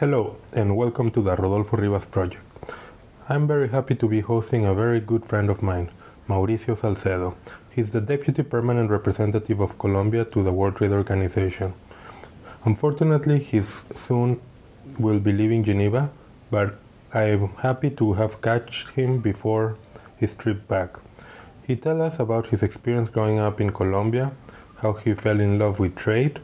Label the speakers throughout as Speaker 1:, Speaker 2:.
Speaker 1: Hello, and welcome to the Rodolfo Rivas Project. I'm very happy to be hosting a very good friend of mine, Mauricio Salcedo. He's the Deputy Permanent Representative of Colombia to the World Trade Organization. Unfortunately, he soon will be leaving Geneva, but I'm happy to have catched him before his trip back. He tells us about his experience growing up in Colombia, how he fell in love with trade,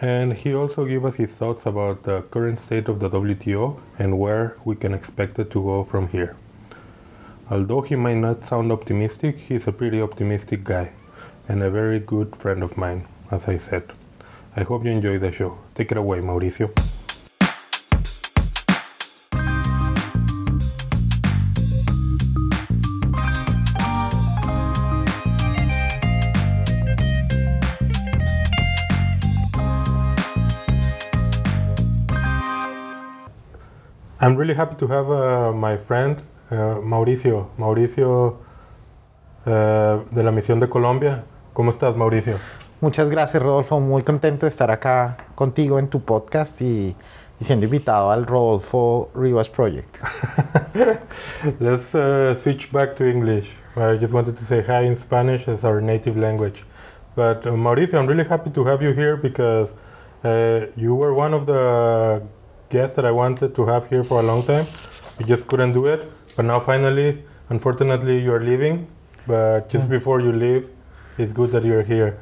Speaker 1: and he also gave us his thoughts about the current state of the WTO and where we can expect it to go from here. Although he might not sound optimistic, he's a pretty optimistic guy and a very good friend of mine, as I said. I hope you enjoy the show. Take it away, Mauricio. I'm really happy to have uh, my friend uh, Mauricio, Mauricio uh, de la Misión de Colombia. ¿Cómo estás, Mauricio?
Speaker 2: Muchas gracias, Rodolfo. Muy contento de estar acá contigo en tu podcast y, y siendo invitado al Rodolfo Rivas Project.
Speaker 1: Let's uh, switch back to English. I just wanted to say hi in Spanish as our native language. But uh, Mauricio, I'm really happy to have you here because uh, you were one of the guest that I wanted to have here for a long time. We just couldn't do it. But now finally, unfortunately, you're leaving. But just before you leave, it's good that you're here.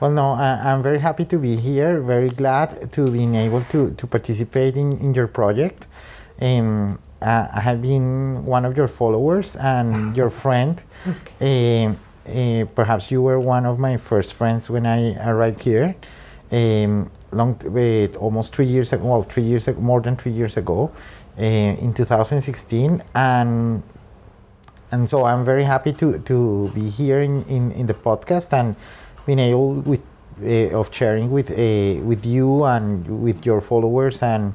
Speaker 2: Well, no, I, am very happy to be here. Very glad to being able to, to participate in, in your project. Um, uh, I have been one of your followers and your friend. Uh, uh, perhaps you were one of my first friends when I arrived here. Um, long wait, almost three years ago, well, three years ago, more than three years ago, uh, in 2016, and and so I'm very happy to to be here in, in, in the podcast and being able with uh, of sharing with uh, with you and with your followers and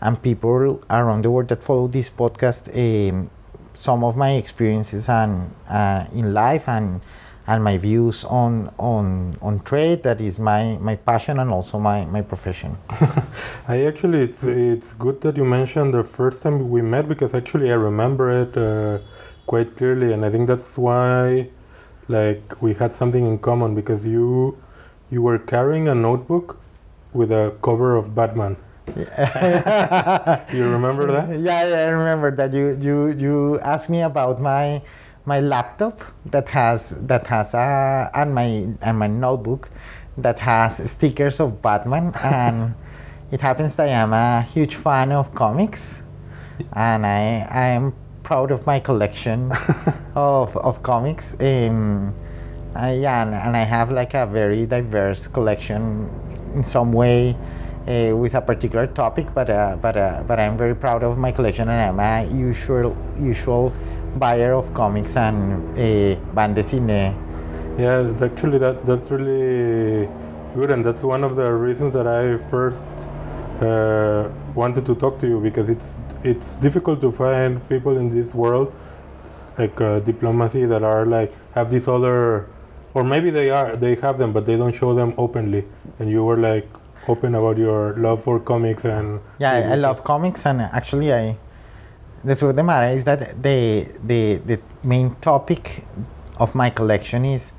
Speaker 2: and people around the world that follow this podcast um, some of my experiences and uh, in life and and my views on on on trade that is my my passion and also my my profession.
Speaker 1: I actually it's it's good that you mentioned the first time we met because actually i remember it uh, quite clearly and i think that's why like we had something in common because you you were carrying a notebook with a cover of batman. You remember that?
Speaker 2: Yeah, yeah i remember that. You you you asked me about my my laptop that has that has a and my and my notebook that has stickers of Batman and it happens that I am a huge fan of comics and I I am proud of my collection of, of comics um, uh, yeah and, and, I have like a very diverse collection in some way uh, with a particular topic but uh, but uh, but I'm very proud of my collection and I'm a usual usual buyer of comics and uh, bande dessinée.
Speaker 1: Yeah, actually, that that's really good, and that's one of the reasons that I first uh, wanted to talk to you because it's it's difficult to find people in this world like uh, diplomacy that are like have this other or maybe they are they have them but they don't show them openly and you were like open about your love for comics and
Speaker 2: yeah I, I love comics and actually i the truth of the matter is that the, the, the main topic of my collection is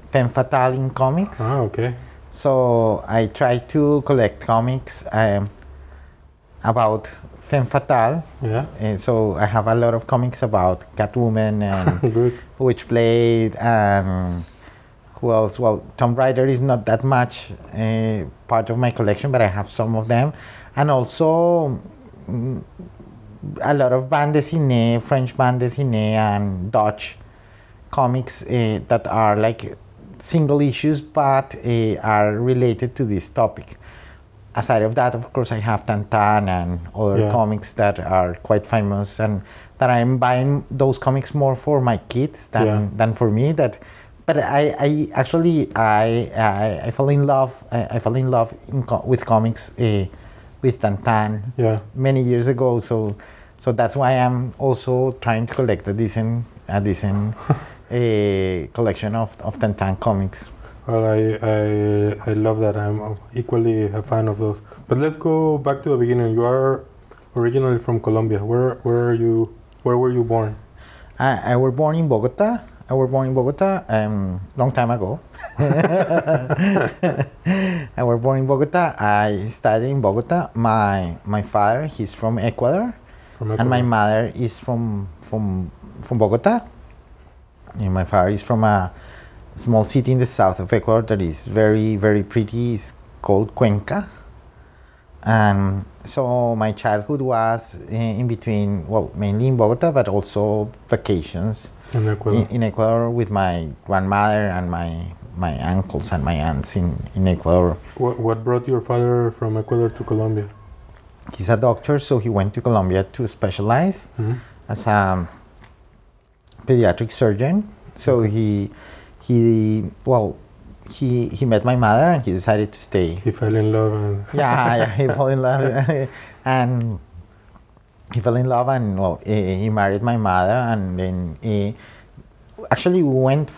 Speaker 2: femme fatale in comics.
Speaker 1: Ah, okay.
Speaker 2: So I try to collect comics um, about femme fatale.
Speaker 1: Yeah.
Speaker 2: And so I have a lot of comics about Catwoman and Witchblade and who else? Well, Tomb Raider is not that much uh, part of my collection, but I have some of them, and also. Mm, a lot of bande dessinée, French bande dessinée, and Dutch comics uh, that are like single issues but uh, are related to this topic. Aside of that, of course, I have Tintin and other yeah. comics that are quite famous, and that I'm buying those comics more for my kids than yeah. than for me. That, but I, I actually I, I, I fell in love I, I fell in love in co- with comics. Uh, with Tintin
Speaker 1: yeah.
Speaker 2: many years ago. So, so that's why I'm also trying to collect a decent, a decent a eh, collection of, of Tintin comics.
Speaker 1: Well, I, I, I love that. I'm equally a fan of those. But let's go back to the beginning. You are originally from Colombia. Where, where are you? Where were you born?
Speaker 2: I, I was born in Bogota. I was born in Bogota um, long time ago. I was born in Bogota. I studied in Bogota. My my father, he's from Ecuador,
Speaker 1: From
Speaker 2: and my mother is from from from Bogota. And my father is from a small city in the south of Ecuador that is very very pretty. It's called Cuenca. And so my childhood was eh, in between, well, mainly in Bogota, but also vacations
Speaker 1: in Ecuador.
Speaker 2: in, in Ecuador with my grandmother and my my uncles and my aunts in, in Ecuador.
Speaker 1: What, what brought your father from Ecuador to Colombia?
Speaker 2: He's a doctor, so he went to Colombia to specialize
Speaker 1: Mhm.
Speaker 2: as a pediatric surgeon. So
Speaker 1: Okay.
Speaker 2: he he well he he met my mother and he decided to stay.
Speaker 1: He fell in love and
Speaker 2: yeah, yeah, he fell in love and he fell in love and well he married my mother and then eh, actually went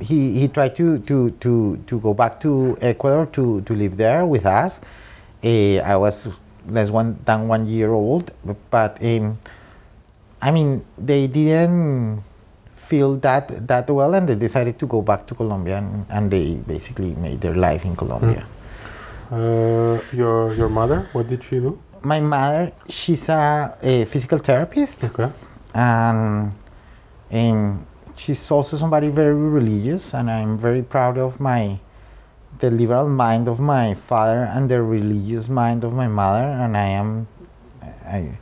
Speaker 2: he he tried to to to to go back to Ecuador to to live there with us Eh, I was less one than one year old but um, I mean they didn't feel that that well and they decided to go back to Colombia and, and they basically made their life in Colombia
Speaker 1: uh, your your mother. What did she do?
Speaker 2: My mother she's a, a physical therapist
Speaker 1: Okay.
Speaker 2: and um, she's also somebody very religious and i'm very proud of my the liberal mind of my father and the religious mind of my mother and i am i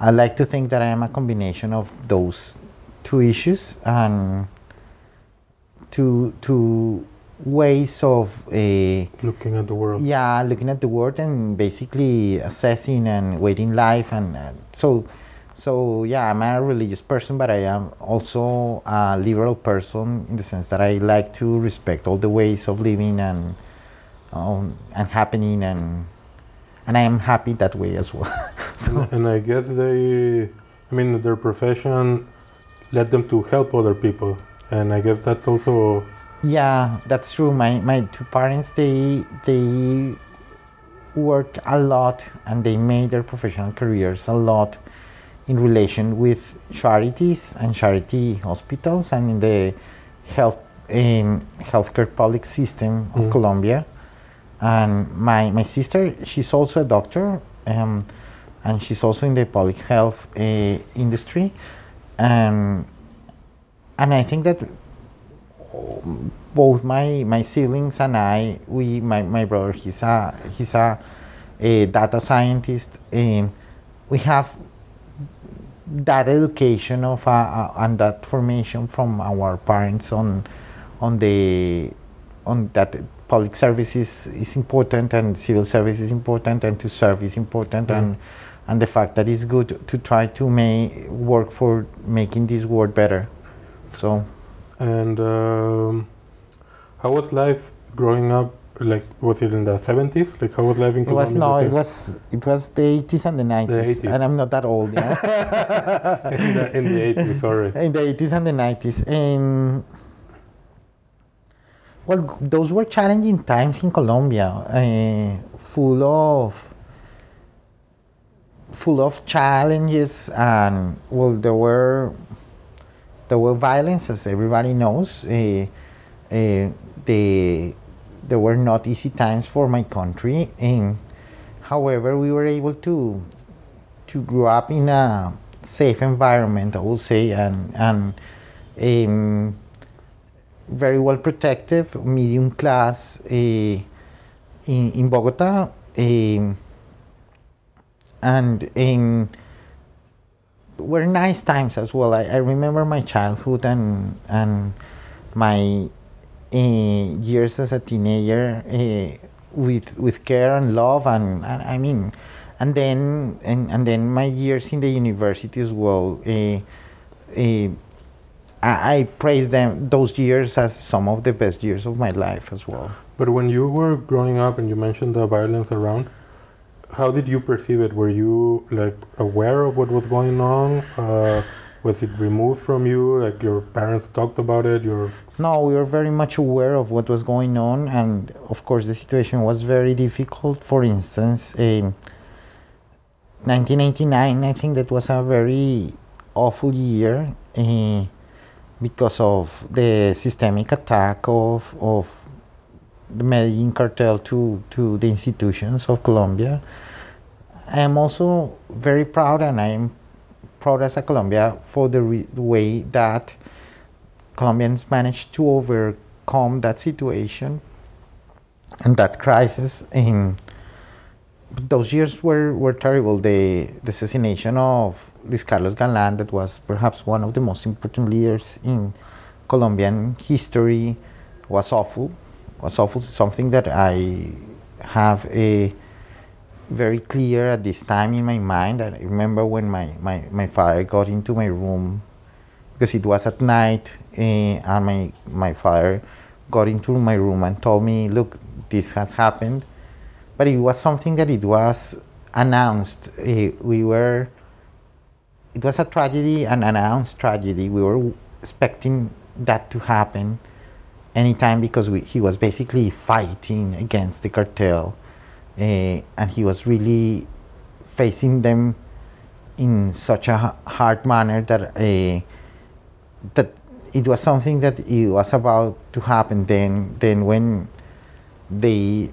Speaker 2: i like to think that i am a combination of those two issues and two two ways of a
Speaker 1: Looking at the world.
Speaker 2: yeah, looking at the world and basically assessing and waiting life and uh, so so yeah, I'm a religious person, but I am also a liberal person in the sense that I like to respect all the ways of living and um, and happening and and I am happy that way as well. so
Speaker 1: And, and I guess they, I mean, their profession led them to help other people, and I guess that also.
Speaker 2: Yeah, that's true. My my two parents they they worked a lot and they made their professional careers a lot in relation with charities and charity hospitals and in the health um, healthcare public system of
Speaker 1: Mm.
Speaker 2: Colombia. And my my sister, she's also a doctor, um, and she's also in the public health uh, industry, and and I think that both my my siblings and I, we my, my brother, he's a he's a, a data scientist, and we have that education of uh, uh, and that formation from our parents on on the on that public services is important and civil service is important and to serve is important
Speaker 1: Mm.
Speaker 2: and and the fact that it's good to try to make work for making this world better. So
Speaker 1: And um, how was life growing up? Like, was it in the 70s? Like, how was life in
Speaker 2: It was
Speaker 1: Colombia?
Speaker 2: no, it was it was the 80s and the 90s,
Speaker 1: 80s.
Speaker 2: and I'm not that old. Yeah,
Speaker 1: in, the, in the 80s, sorry.
Speaker 2: in the 80s and the 90s, and well, those were challenging times in Colombia, uh, full of full of challenges, and well, there were there were violence, as everybody knows. Uh, uh, the there were not easy times for my country, and however, we were able to to grow up in a safe environment, I would say, and and um, very well protected, medium class uh, in in Bogota, um, and in were nice times as well. I, I remember my childhood and and my uh, years as a teenager uh, with with care and love and, and I mean and then and, and then my years in the university as well. Uh, I, I praise them those years as some of the best years of my life as well.
Speaker 1: But when you were growing up and you mentioned the violence around, how did you perceive it? Were you like aware of what was going on? Uh, was it removed from you? Like your parents talked about it? Your
Speaker 2: no, we were very much aware of what was going on, and of course the situation was very difficult. For instance, in 1989, I think that was a very awful year uh, because of the systemic attack of of the Medellin cartel to to the institutions of Colombia. I am also very proud, and I am proud as a Colombia for the way that Colombians managed to overcome that situation and that crisis. In those years were, were terrible. The, the assassination of Luis Carlos Galan, that was perhaps one of the most important leaders in Colombian history, was awful. Was awful. Something that I have a very clear at this time in my mind. I remember when my, my, my father got into my room because it was at night, uh, and my, my father got into my room and told me, Look, this has happened. But it was something that it was announced. Uh, we were, it was a tragedy, an announced tragedy. We were expecting that to happen anytime because we, he was basically fighting against the cartel uh, and he was really facing them in such a hard manner that uh, that it was something that it was about to happen. Then then when they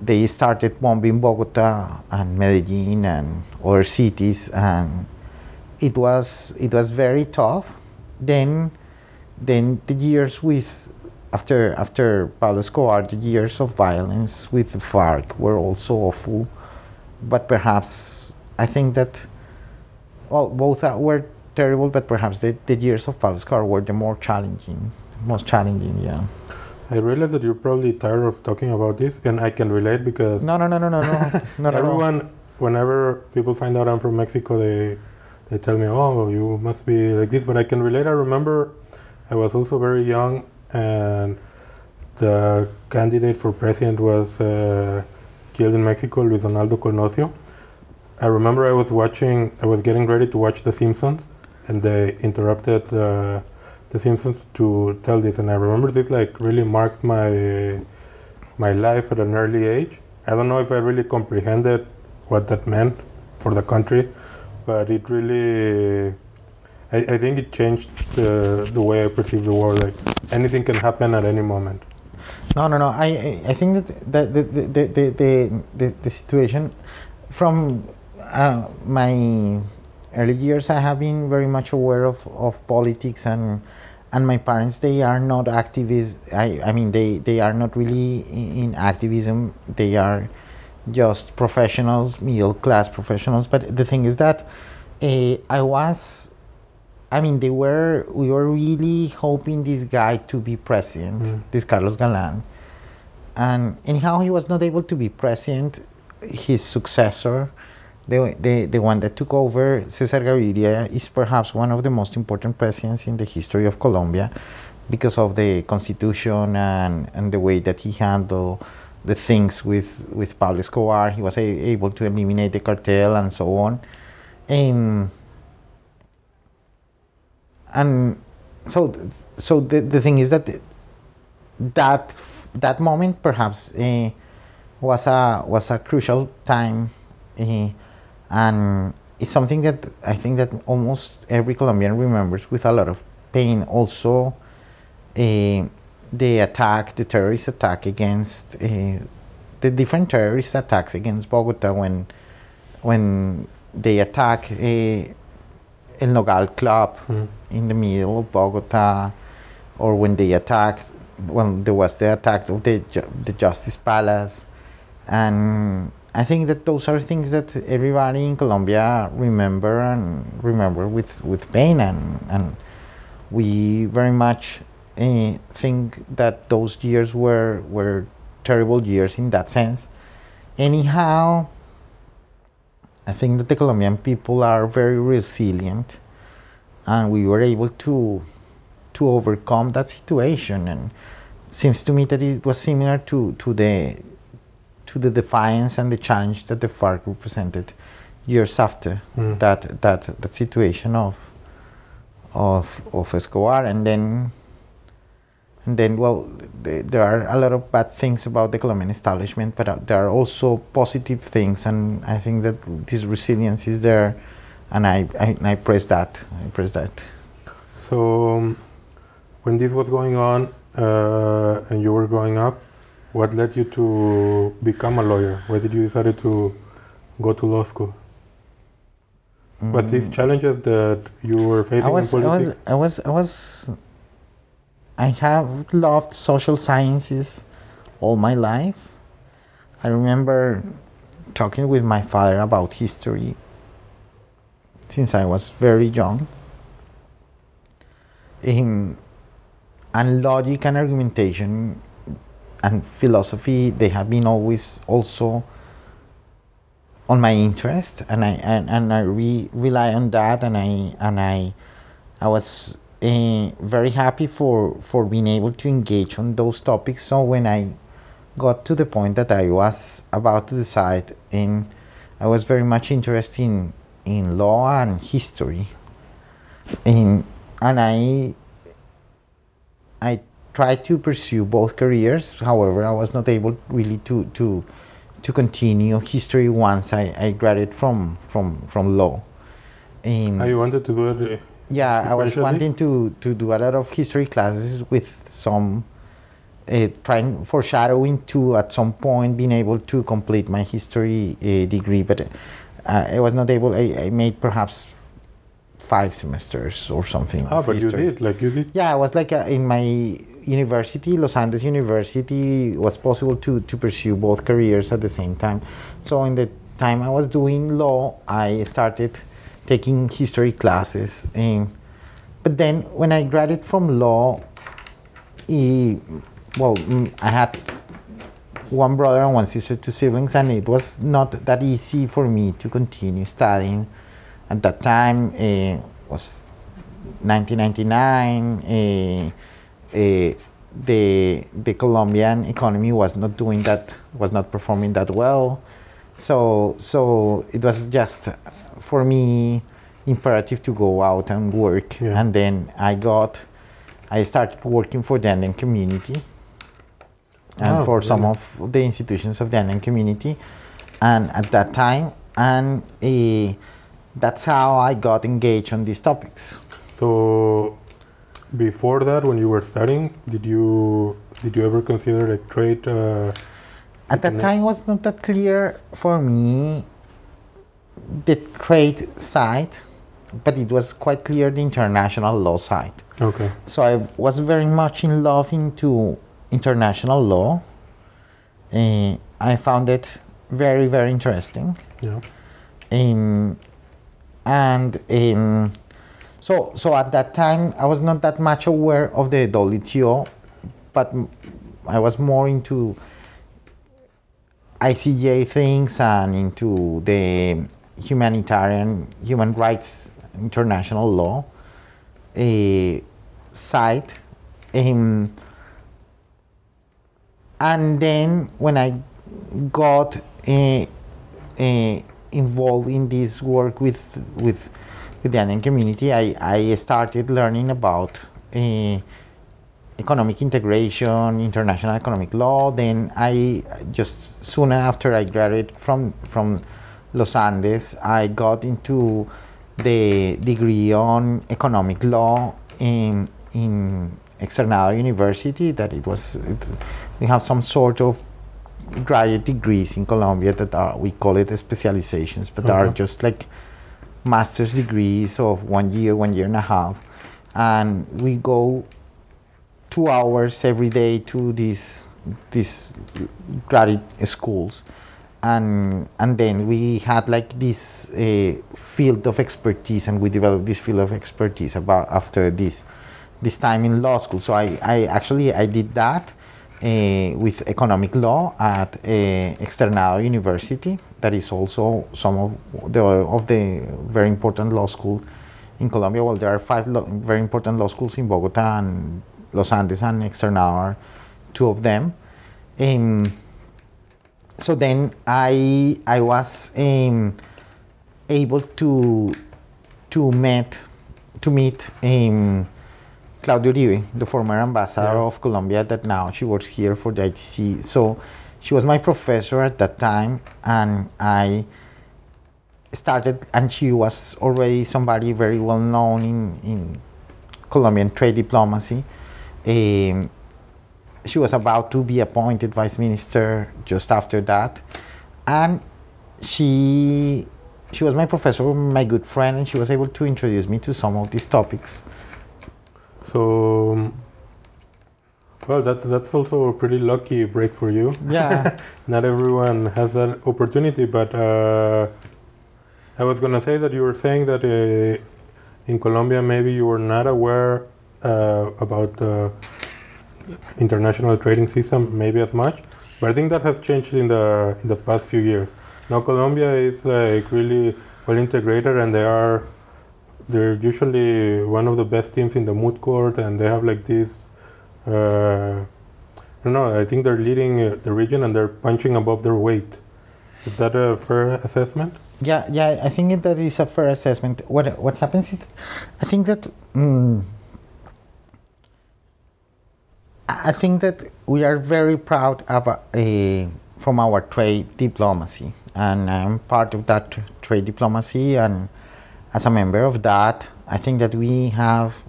Speaker 2: they started bombing Bogota and Medellin and other cities, and it was it was very tough. Then then the years with after after Pablo Escobar, the years of violence with the FARC were also awful, but perhaps I think that well both were terrible, but perhaps the, the years of Pablo Escobar were the more challenging, most challenging. Yeah.
Speaker 1: I realize that you're probably tired of talking about this, and I can relate because
Speaker 2: no, no, no, no, no, no, not
Speaker 1: everyone. Whenever people find out I'm from Mexico, they they tell me, "Oh, you must be like this." But I can relate. I remember I was also very young and the candidate for president was uh, killed in Mexico, Luis Donaldo Colosio. I remember I was watching, I was getting ready to watch The Simpsons, and they interrupted uh, The Simpsons to tell this, and I remember this like really marked my my life at an early age. I don't know if I really comprehended what that meant for the country, but it really I, I think it changed the, the way I perceive the world. Like anything can happen at any moment.
Speaker 2: No, no, no. I I think that the the the the, the, the, the situation from uh, my early years, I have been very much aware of, of politics and and my parents they are not activists. I I mean they they are not really in activism. They are just professionals, middle class professionals. But the thing is that uh, I was I mean, they were we were really hoping this guy to be president, mm. this Carlos Galan, and anyhow he was not able to be president. His successor, the the, the one that took over, Cesar Gaviria, is perhaps one of the most important presidents in the history of Colombia, because of the constitution and and the way that he handled the things with with Pablo Escobar. He was a, able to eliminate the cartel and so on, and and so so the, the thing is that that that moment perhaps uh, was a was a crucial time uh, and it's something that I think that almost every Colombian remembers with a lot of pain also uh, the attack the terrorist attack against the different terrorist attacks against Bogota when when they attack El Nogal Club mm. In the middle of Bogota, or when they attacked, when there was the attack of the, the Justice Palace. And I think that those are things that everybody in Colombia remember and remember with, with pain. And, and we very much uh, think that those years were, were terrible years in that sense. Anyhow, I think that the Colombian people are very resilient, and we were able to to overcome that situation. And it seems to me that it was similar to, to the to the defiance and the challenge that the FARC represented years after mm. that that that situation of of of Escobar, and then and then well, the, there are a lot of bad things about the Colombian establishment, but uh, there are also positive things, and I think that this resilience is there, and I I, I press that I press that.
Speaker 1: So, um, when this was going on uh, and you were growing up, what led you to become a lawyer? Why did you decide to go to law school? What these challenges that you were facing
Speaker 2: Mm. I was,
Speaker 1: in
Speaker 2: I was. I was, I was, I have loved social sciences all my life. I remember talking with my father about history since I was very young. In, and logic and argumentation and philosophy, they have been always also on my interest and I and, and I re- rely on that and I and I I was uh, very happy for for being able to engage on those topics so when I got to the point that I was about to decide in I was very much interested in in law and history in and I I tried to pursue both careers however I was not able really to to to continue history once I, I graduated from, from, from law. In,
Speaker 1: Ah, you wanted to do it? uh,
Speaker 2: yeah, I was wanting to, to do a lot of history classes with some uh, trying foreshadowing to at some point being able to complete my history uh, degree, but uh, I was not able. I, I made perhaps five semesters or something.
Speaker 1: Ah, but you did, like you did.
Speaker 2: Yeah, I was like uh, in my university, Los Andes University, it was possible to, to pursue both careers at the same time. So in the time I was doing law, I started taking history classes. And, but then when I graduated from law, eh, well, mm, I had one brother and one sister, two siblings, and it was not that easy for me to continue studying. At that time, uh, was 1999. Uh, uh, the the Colombian economy was not doing that, was not performing that well. So so it was just for me imperative to go out and work.
Speaker 1: Yeah.
Speaker 2: And then I got, I started working for the Andean community and
Speaker 1: Oh,
Speaker 2: for some of the institutions of the Andean community. And at that time, and uh, that's how I got engaged on these topics.
Speaker 1: So, before that, when you were studying, did you did you ever consider like trade? Uh,
Speaker 2: At that time, it was not that clear for me the trade side, but it was quite clear the international law side.
Speaker 1: okay.
Speaker 2: So I was very much in love into international law. Uh, I found it very very interesting.
Speaker 1: Yeah.
Speaker 2: Um, and um, so so at that time I was not that much aware of the WTO, but I was more into ICJ things and into the humanitarian human rights international law uh, side. Um, and then when I got uh, uh, involved in this work with with with the Andean community, I, I started learning about uh, economic integration, international economic law. Then I just soon after I graduated from from Los Andes, I got into the degree on economic law in in Externado University. That it was it's, we have some sort of graduate degrees in Colombia that are we call it specializations, but are just like master's degrees of one year, one year and a half, and we go two hours every day to these these graduate schools, and and then we had like this uh, field of expertise, and we developed this field of expertise about after this this time in law school. So I, I actually I did that uh, with economic law at Externado University. That is also some of the of the very important law school in Colombia. Well, there are five lo- very important law schools in Bogota and Los Andes and Externado are two of them. Um, so then I I was um, able to to meet to meet um, Claudia Uribe, the former ambassador
Speaker 1: Yeah.
Speaker 2: of Colombia, that now she works here for the ITC. So she was my professor at that time, and I started, and she was already somebody very well known in, in Colombian trade diplomacy. Um, she was about to be appointed vice minister just after that, and she she was my professor, my good friend, and she was able to introduce me to some of these topics.
Speaker 1: So, well, that that's also a pretty lucky break for you.
Speaker 2: Yeah,
Speaker 1: Not everyone has that opportunity, but uh, I was gonna say that you were saying that uh, in Colombia maybe you were not aware uh, about the international trading system maybe as much, but I think that has changed in the in the past few years. Now Colombia is like really well integrated, and they are they're usually one of the best teams in the moot court, and they have like this. Uh, I don't know. I think they're leading uh, the region, and they're punching above their weight. Is that a fair assessment?
Speaker 2: yeah, yeah. I think that is a fair assessment. What what happens is, I think that. Mm, I think that we are very proud of uh, a, from our trade diplomacy, and I'm part of that trade diplomacy. And as a member of that, I think that we have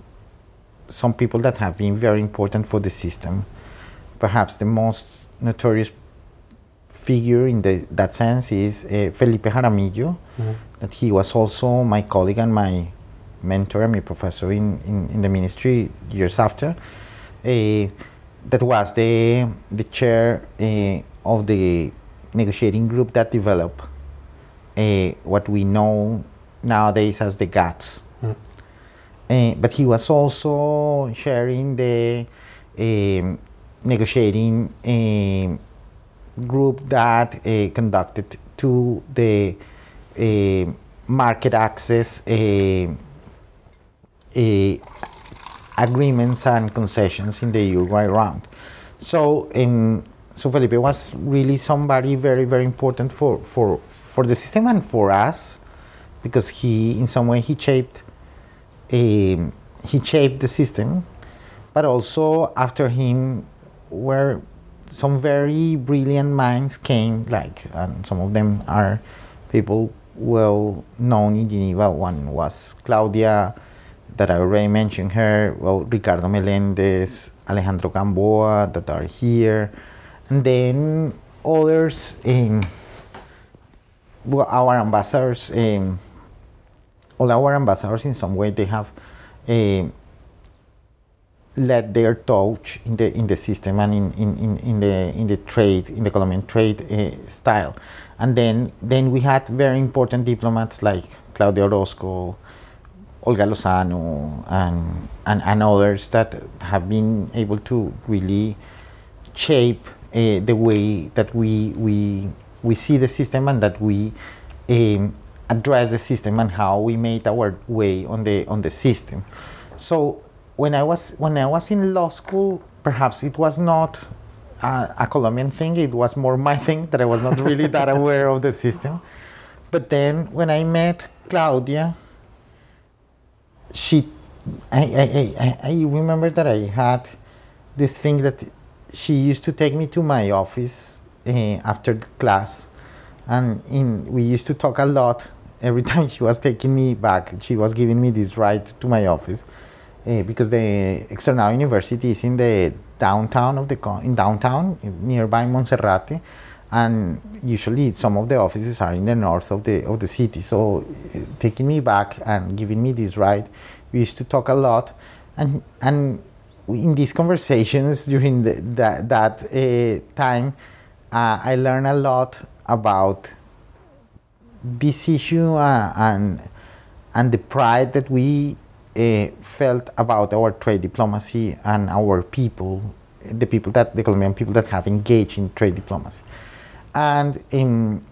Speaker 2: some people that have been very important for the system. Perhaps the most notorious figure in the, that sense is uh, Felipe Jaramillo, that he was also my colleague and my mentor and my professor in, in, in the ministry years after. Uh, that was the, the chair uh, of the negotiating group that developed uh, what we know nowadays as the GATS.
Speaker 1: Mm.
Speaker 2: Uh, but he was also sharing the um, negotiating um, group that uh, conducted to the uh, market access uh, uh, agreements and concessions in the Uruguay round. So, um, so Felipe was really somebody very, very important for, for, for the system and for us, because he, in some way, he shaped, um, he shaped the system, but also after him were some very brilliant minds came, like, and some of them are people well known in Geneva. One was Claudia, that I already mentioned her, well, Ricardo Melendez, Alejandro Gamboa, that are here, and then others, um, well, our ambassadors, um, all our ambassadors in some way, they have um, let their touch in the in the system and in, in, in, in the in the trade in the Colombian trade uh, style, and then then we had very important diplomats like Claudio Orozco, Olga Lozano, and, and and others that have been able to really shape uh, the way that we we we see the system and that we um, address the system and how we made our way on the on the system. So when I was when I was in law school, perhaps it was not a, a Colombian thing. It was more my thing that I was not really that aware of the system. But then when I met Claudia, she, I, I, I, I remember that I had this thing that she used to take me to my office uh, after class, and in we used to talk a lot. Every time she was taking me back, she was giving me this ride to my office uh, because the Externado University is in the downtown of the in downtown nearby Monserrate, and usually some of the offices are in the north of the of the city. So uh, taking me back and giving me this ride, we used to talk a lot, and and in these conversations during the, that that uh, time, I learned a lot about this issue uh, and and the pride that we uh, felt about our trade diplomacy and our people, the people that the Colombian people that have engaged in trade diplomacy, and um,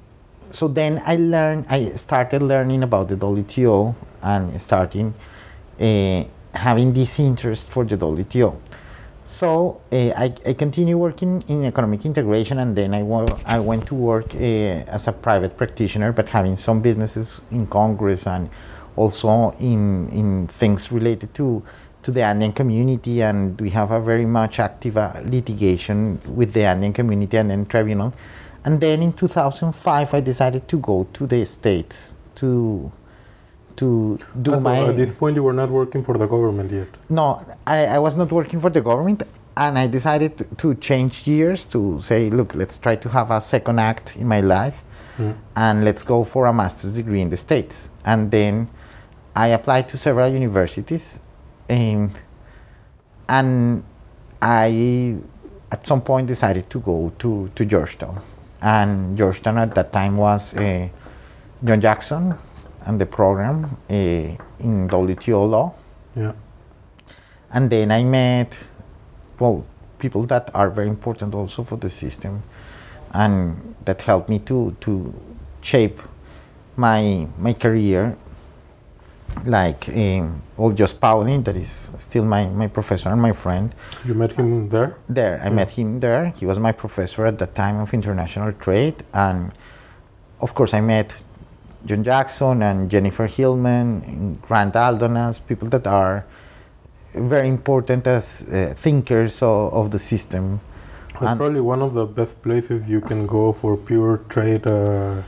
Speaker 2: so then I learned. I started learning about the WTO and starting uh, having this interest for the WTO. So uh, I, I continue working in economic integration, and then I, I went to work uh, as a private practitioner, but having some businesses in Congress and also in in things related to to the Andean community, and we have a very much active uh, litigation with the Andean community and then tribunal. And then in 2005, I decided to go to the states to to do
Speaker 1: Ah, so
Speaker 2: my.
Speaker 1: at this point, you were not working for the government yet.
Speaker 2: No, I, I was not working for the government, and I decided to, to change gears to say, look, let's try to have a second act in my life,
Speaker 1: Mm.
Speaker 2: and let's go for a master's degree in the States. And then I applied to several universities, um, and I, at some point, decided to go to, to Georgetown. And Georgetown at that time was uh, John Jackson and the program uh, in WTO law
Speaker 1: Yeah.
Speaker 2: and then I met, well, people that are very important also for the system, and that helped me to to shape my my career. Like, um, Joost Pauwelyn, that is still my, my professor and my friend.
Speaker 1: You met him there.
Speaker 2: There, I met him there. He was my professor at the time of international trade, and of course, I met John Jackson and Jennifer Hillman, and Grant Aldonas, people that are very important as uh, thinkers of, of the system.
Speaker 1: That's
Speaker 2: And-
Speaker 1: probably one of the best places you can go for pure trade uh,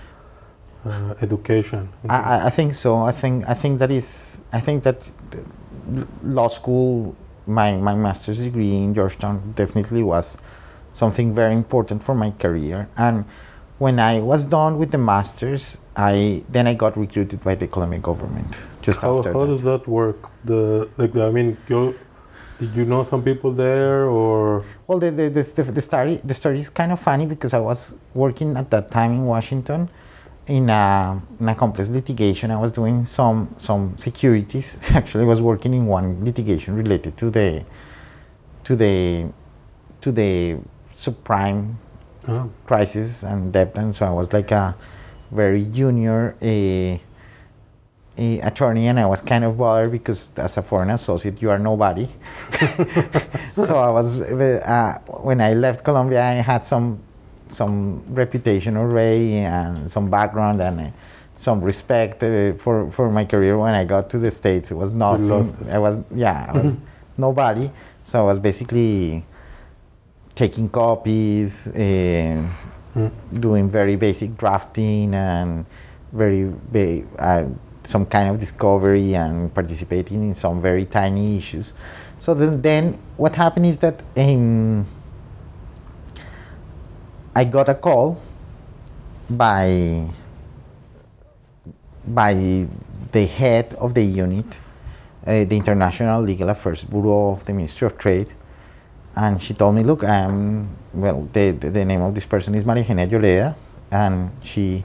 Speaker 1: uh, education.
Speaker 2: I, I- I think so. I think I think that is. I think that law school, my my master's degree in Georgetown, definitely was something very important for my career. And when I was done with the masters, I then I got recruited by the Colombian government just
Speaker 1: how
Speaker 2: after
Speaker 1: how
Speaker 2: that.
Speaker 1: does that work? The like I mean, you did you know some people there or
Speaker 2: Well, the, the, the, the, story, the story is kind of funny because I was working at that time in Washington in a, in a complex litigation. I was doing some, some securities. Actually, I was working in one litigation related to the, to the, to the subprime
Speaker 1: oh,
Speaker 2: crisis and debt. And so I was like a very junior a, a attorney, and I was kind of bothered because as a foreign associate, you are nobody. so I was uh, when I left Colombia, I had some some reputation already and some background and. Uh, some respect uh, for, for my career when I got to the States. It was
Speaker 1: not. it.
Speaker 2: I was, yeah, I was nobody. So I was basically taking copies, uh,
Speaker 1: Mm.
Speaker 2: doing very basic drafting and very uh, some kind of discovery and participating in some very tiny issues. So then, then what happened is that um, I got a call by by the head of the unit, uh, the International Legal Affairs Bureau of the Ministry of Trade, and she told me, "Look, I'm well. The, the, the name of this person is Maria Eugenia Lloreda, and she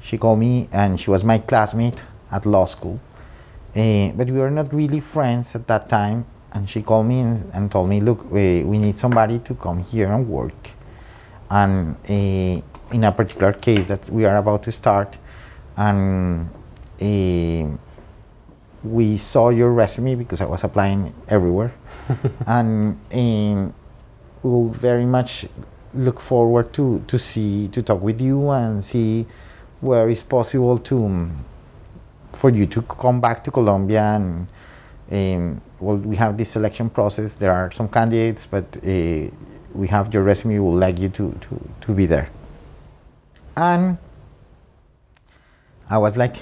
Speaker 2: she called me, and she was my classmate at law school, uh, but we were not really friends at that time. And she called me and, and told me, "Look, we, we need somebody to come here and work, and uh, in a particular case that we are about to start, and." Uh, we saw your resume because I was applying everywhere, and we will very much look forward to to see to talk with you and see where it's possible to um, for you to come back to Colombia and um, well we have this selection process. There are some candidates, but uh, we have your resume. We'll like you to to to be there, and I was like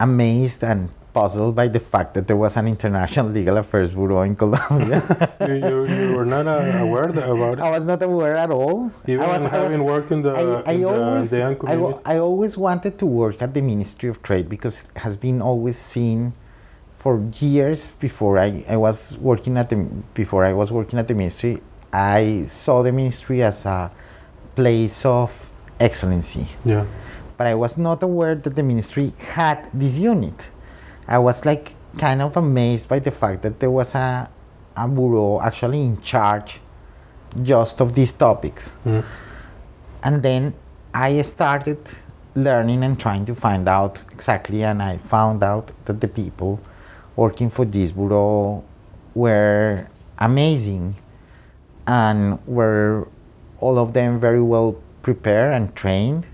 Speaker 2: amazed and puzzled by the fact that there was an international legal affairs bureau in Colombia.
Speaker 1: you, you, you were not uh, aware about
Speaker 2: I was not aware at all.
Speaker 1: even
Speaker 2: I was, I was-
Speaker 1: having worked in the,
Speaker 2: I, I
Speaker 1: in the
Speaker 2: always,
Speaker 1: Andean
Speaker 2: I,
Speaker 1: community.
Speaker 2: wa- I always wanted to work at the Ministry of Trade because it has been always seen for years before I, I was working at the before I was working at the ministry. I saw the ministry as a place of excellency
Speaker 1: yeah,
Speaker 2: but I was not aware that the ministry had this unit. I was like kind of amazed by the fact that there was a, a bureau actually in charge just of these topics.
Speaker 1: Mm.
Speaker 2: And then I started learning and trying to find out exactly, and I found out that the people working for this bureau were amazing and were all of them very well prepared and trained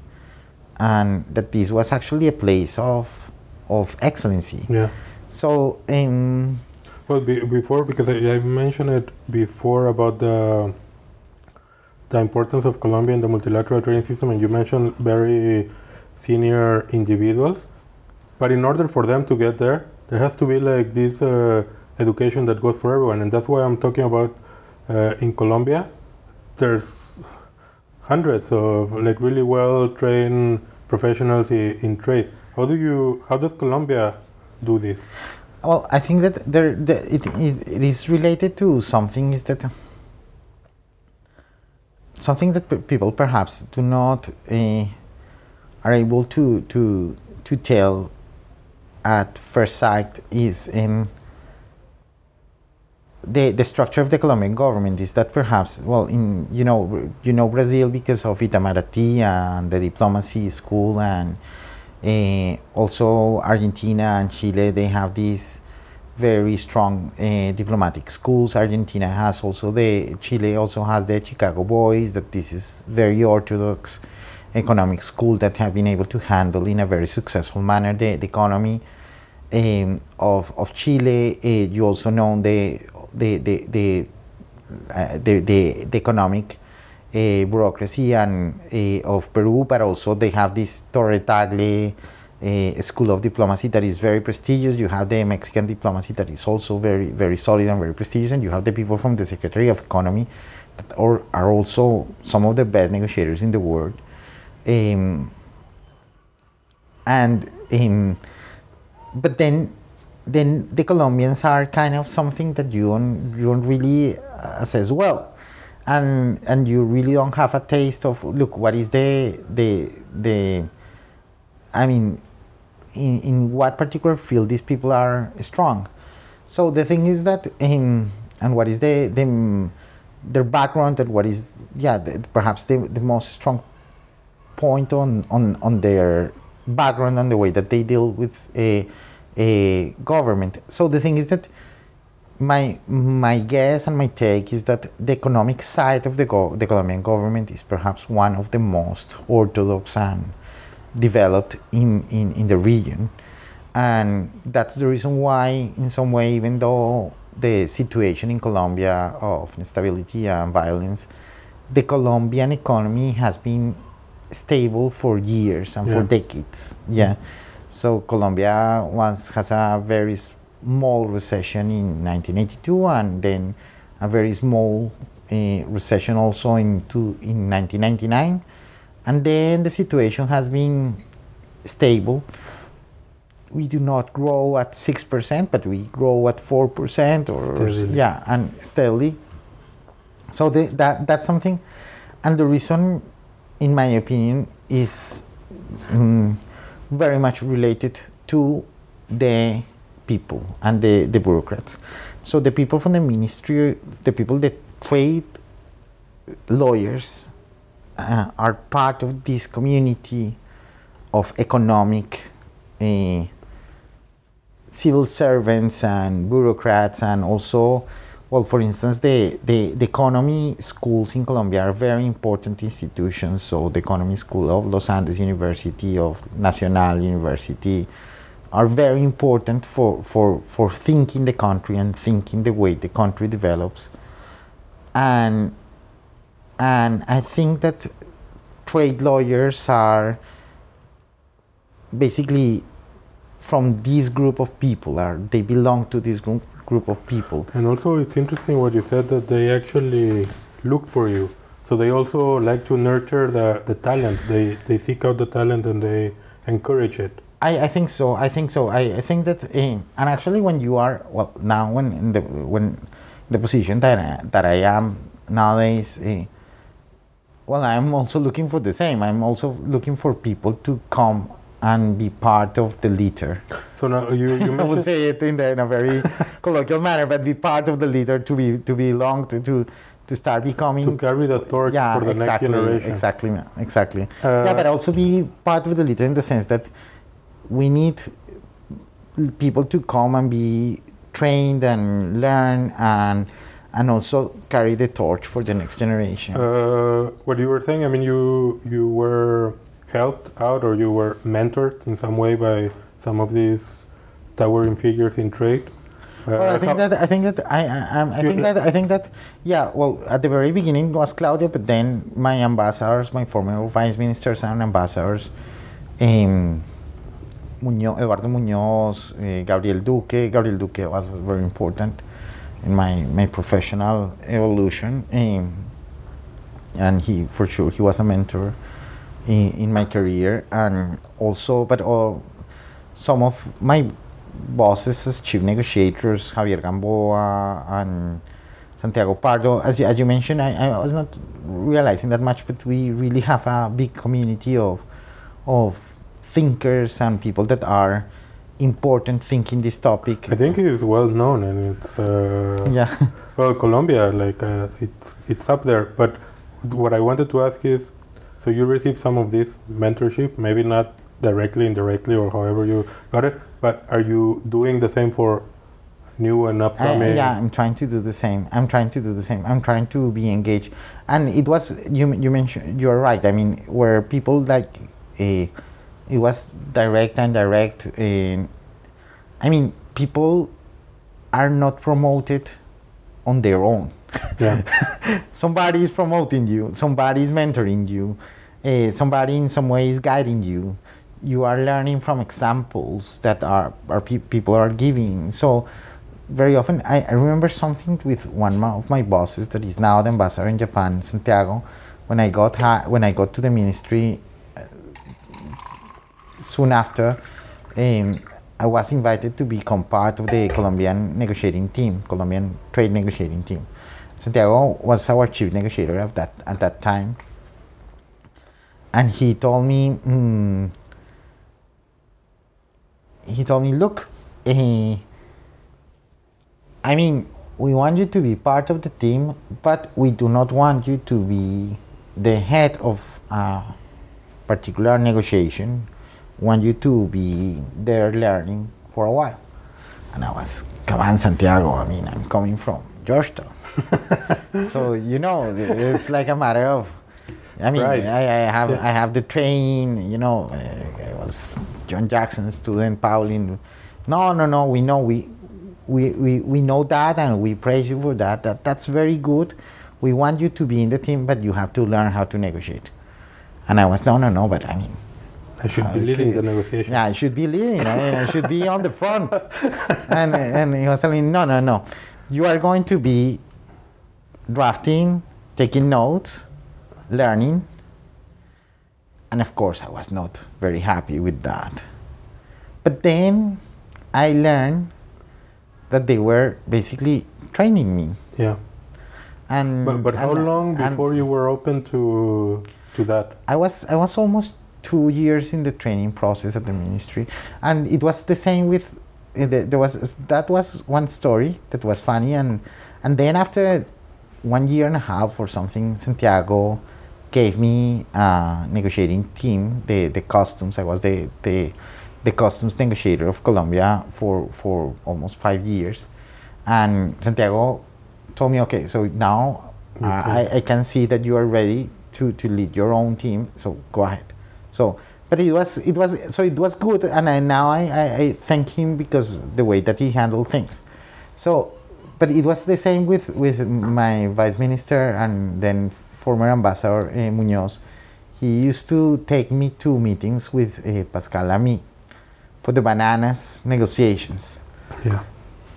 Speaker 2: and that this was actually a place of of excellency.
Speaker 1: Yeah.
Speaker 2: So, um,
Speaker 1: Well, be, before because I, I mentioned it before about the the importance of Colombia in the multilateral trading system, and you mentioned very senior individuals. But in order for them to get there, there has to be like this uh, education that goes for everyone, and that's why I'm talking about uh, in Colombia. There's hundreds of like really well trained professionals in, in trade. How do you? How does Colombia do this?
Speaker 2: well, I think that there, the, it, it, it is related to something is that something that pe- people perhaps do not uh, are able to to to tell at first sight is in the the structure of the Colombian government is that perhaps well in you know you know Brazil because of Itamaraty and the diplomacy school and uh, also Argentina and Chile they have these very strong uh, diplomatic schools. Argentina has also the Chile also has the Chicago Boys that this is very orthodox economic school that have been able to handle in a very successful manner the, the economy um, of, of Chile. Uh, you also know the the the the, uh, the, the, the economic uh, bureaucracy and uh, of Peru, but also they have this Torre Tagle uh, school of diplomacy that is very prestigious. You have the Mexican diplomacy that is also very very solid and very prestigious, and you have the people from the Secretary of Economy that are, are also some of the best negotiators in the world. Um, and um, but then then the Colombians are kind of something that you don't you don't really assess well, and and you really don't have a taste of look what is the the the I mean in, in what particular field these people are strong. So the thing is that in and what is the, the their background and what is yeah the, perhaps the, the most strong point on, on, on their background and the way that they deal with a, a government. So the thing is that my my guess and my take is that the economic side of the go- the Colombian government is perhaps one of the most orthodox and developed in, in, in the region. And that's the reason why, in some way, even though the situation in Colombia of instability and violence, the Colombian economy has been stable for years and for decades. Yeah. So Colombia once has a very small recession in 1982 and then a very small uh, recession also in, two, in 1999 and then the situation has been stable. We do not grow at six percent, but we grow at four percent, or
Speaker 1: Steadily.
Speaker 2: yeah, and steadily. So the, that that's something, and the reason, in my opinion, is mm, very much related to the people and the, the bureaucrats. So the people from the ministry, the people that trade lawyers uh, are part of this community of economic uh, civil servants and bureaucrats and also well for instance the, the, the economy schools in colombia are very important institutions so the economy school of los andes university of nacional university are very important for, for, for thinking the country and thinking the way the country develops and and I think that trade lawyers are basically from this group of people are they belong to this group group of people
Speaker 1: And also, it's interesting what you said that they actually look for you. So they also like to nurture the, the talent. They they seek out the talent and they encourage it.
Speaker 2: I, I think so I think so. I, I think that eh, and actually when you are well now when in the when the position that I, that I am nowadays eh, well I'm also looking for the same. I'm also looking for people to come and be part of the litter
Speaker 1: So now you, you
Speaker 2: I would
Speaker 1: mentioned
Speaker 2: say it in, the, in a very colloquial manner, but be part of the leader to be to belong to to, to start becoming
Speaker 1: to carry the torch
Speaker 2: yeah
Speaker 1: for the
Speaker 2: exactly
Speaker 1: next generation.
Speaker 2: exactly exactly.
Speaker 1: Uh,
Speaker 2: yeah, but also be part of the leader in the sense that we need people to come and be trained and learn and and also carry the torch for the next generation.
Speaker 1: Uh, what you were saying, I mean, you you were helped out or you were mentored in some way by some of these towering figures in trade? Uh,
Speaker 2: Well, I think that I think that I I, I think that I think that yeah. Well, at the very beginning was Claudia, but then my ambassadors, my former vice ministers and ambassadors, um, Muñoz, Eduardo Muñoz, uh, Gabriel Duque. Gabriel Duque was very important in my my professional evolution, um, and he for sure he was a mentor in, in my career, and also, but all some of my bosses as chief negotiators, Javier Gamboa and Santiago Pardo. As you, as you mentioned, I, I was not realizing that much, but we really have a big community of, of thinkers and people that are important thinking this topic.
Speaker 1: I think it is well known and it's uh,
Speaker 2: Yeah.
Speaker 1: well Colombia like uh, it's it's up there. But what I wanted to ask is, so you received some of this mentorship, maybe not directly, indirectly, or however you got it. But are you doing the same for new and
Speaker 2: I,
Speaker 1: upcoming?
Speaker 2: yeah, I'm trying to do the same. I'm trying to do the same. I'm trying to be engaged. And it was you. You mentioned you're right. I mean, where people like, uh, it was direct and direct. Uh, I mean, people are not promoted on their own.
Speaker 1: yeah.
Speaker 2: somebody is promoting you. Somebody is mentoring you. Uh, somebody in some way is guiding you. You are learning from examples that are, are pe- people are giving. So very often, I, I remember something with one of my bosses that is now the ambassador in Japan, Santiago. When I got ha- when I got to the ministry, soon after, um, I was invited to become part of the Colombian negotiating team, Colombian trade negotiating team. Santiago was our chief negotiator of that at that time, and he told me, mm, he told me, look, eh, I mean, we want you to be part of the team, but we do not want you to be the head of a particular negotiation. Want you to be there learning for a while. And I was, come on, Santiago. I mean, I'm coming from Georgetown. so, you know, it's like a matter of, I mean,
Speaker 1: Right.
Speaker 2: I, I have
Speaker 1: Yeah.
Speaker 2: I have the train, you know, uh, I was John Jackson student, Pauwelyn. No, no, no, we know we, we, we, we know that and we praise you for that. that. That's very good. We want you to be in the team, but you have to learn how to negotiate. And I was, no, no, no, but I mean,
Speaker 1: I uh, should be leading eh? the negotiation.
Speaker 2: yeah, I should be leading. I, I should be on the front. And, and he was telling me, no, no, no. You are going to be drafting, taking notes, learning. And of course, I was not very happy with that. But then I learned that they were basically training me.
Speaker 1: Yeah.
Speaker 2: And
Speaker 1: But, but how
Speaker 2: and-
Speaker 1: long before you were open to to that?
Speaker 2: I was I was almost two years in the training process at the ministry, and it was the same with uh, there was that was one story that was funny, and and then after one year and a half or something, Santiago gave me a negotiating team, the the customs. I was the the the customs negotiator of Colombia for for almost five years, and Santiago told me, okay, so now uh, I, I can see that you are ready to, to lead your own team, so go ahead. So, but it was it was so it was good, and I, now I, I, I thank him because the way that he handled things. So, but it was the same with with my vice minister and then former ambassador uh, Munoz. He used to take me to meetings with uh, Pascal Lamy for the bananas negotiations
Speaker 1: Yeah.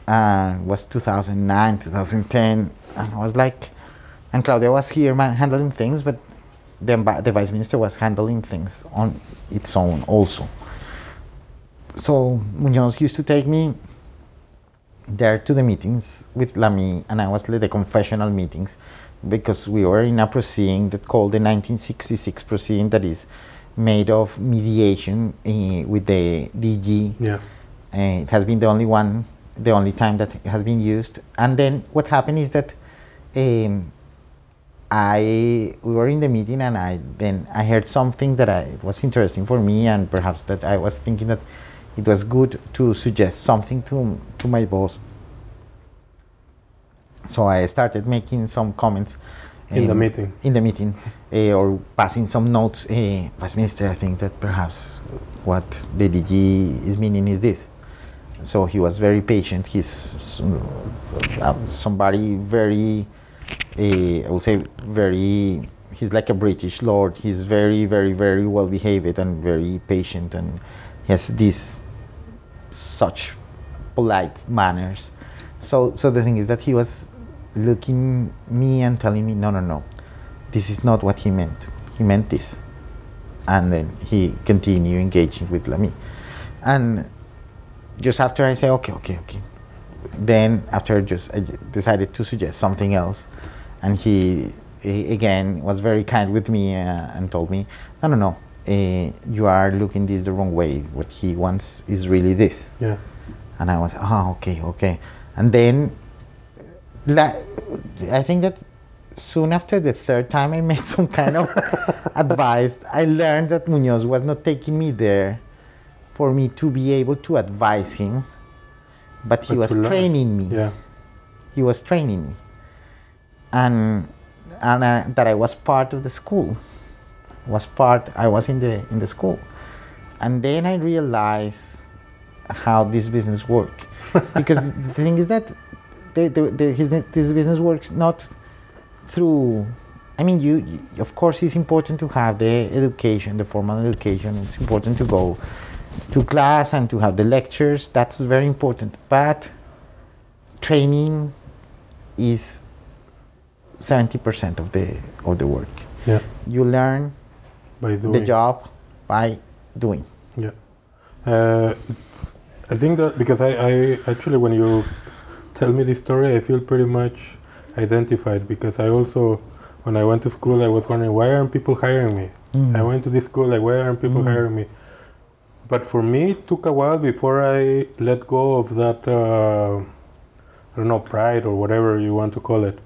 Speaker 2: and was 2009 2010 and I was like and Claudia was here man, handling things but the, the vice minister was handling things on its own also so Munoz used to take me there to the meetings with Lamy and I was at the confessional meetings because we were in a proceeding that called the 1966 proceeding that is made of mediation eh, with the DG
Speaker 1: Yeah.
Speaker 2: uh, it has been the only one, the only time that it has been used. And then what happened is that um, I we were in the meeting and I then I heard something that I, it was interesting for me and perhaps that I was thinking that it was good to suggest something to to my boss. So I started making some comments
Speaker 1: In the
Speaker 2: um,
Speaker 1: meeting.
Speaker 2: in the meeting uh, or passing some notes. Uh, Vice Minister, I think that perhaps what the DG is meaning is this. So he was very patient. He's uh, somebody very, uh, I would say, very. He's like a British lord. He's very, very, very well behaved and very patient, and he has this such polite manners. So, so the thing is that he was looking me and telling me, no, no, no, this is not what he meant. He meant this, and then he continued engaging with Lamy, and just after I say, okay, okay, okay, then after just I decided to suggest something else, and he, he again was very kind with me uh, and told me, no, no, no, uh, you are looking this the wrong way. What he wants is really this.
Speaker 1: Yeah.
Speaker 2: And I was, oh, okay, okay. And then, la- I think that soon after the third time I made some kind of advice, I learned that Munoz was not taking me there for me to be able to advise him, but he
Speaker 1: But
Speaker 2: was training me.
Speaker 1: Yeah.
Speaker 2: He was training me. And, and uh, that I was part of the school. Was part, I was in the, in the school. And then I realized how this business works. because the the thing is that the, the, the, his, this business works not through I mean, you, you- of course, it's important to have the education, the formal education. It's important to go to class and to have the lectures. That's very important. But training is seventy percent of the of the work.
Speaker 1: Yeah.
Speaker 2: You learn
Speaker 1: By doing.
Speaker 2: the job by doing.
Speaker 1: Yeah. Uh, I think that because I, I actually, when you tell me this story, I feel pretty much identified because I also, when I went to school, I was wondering why aren't people hiring me? I went to this school, like, why aren't people
Speaker 2: Mm.
Speaker 1: hiring me? But for me, it took a while before I let go of that, uh, I don't know, pride or whatever you want to call it.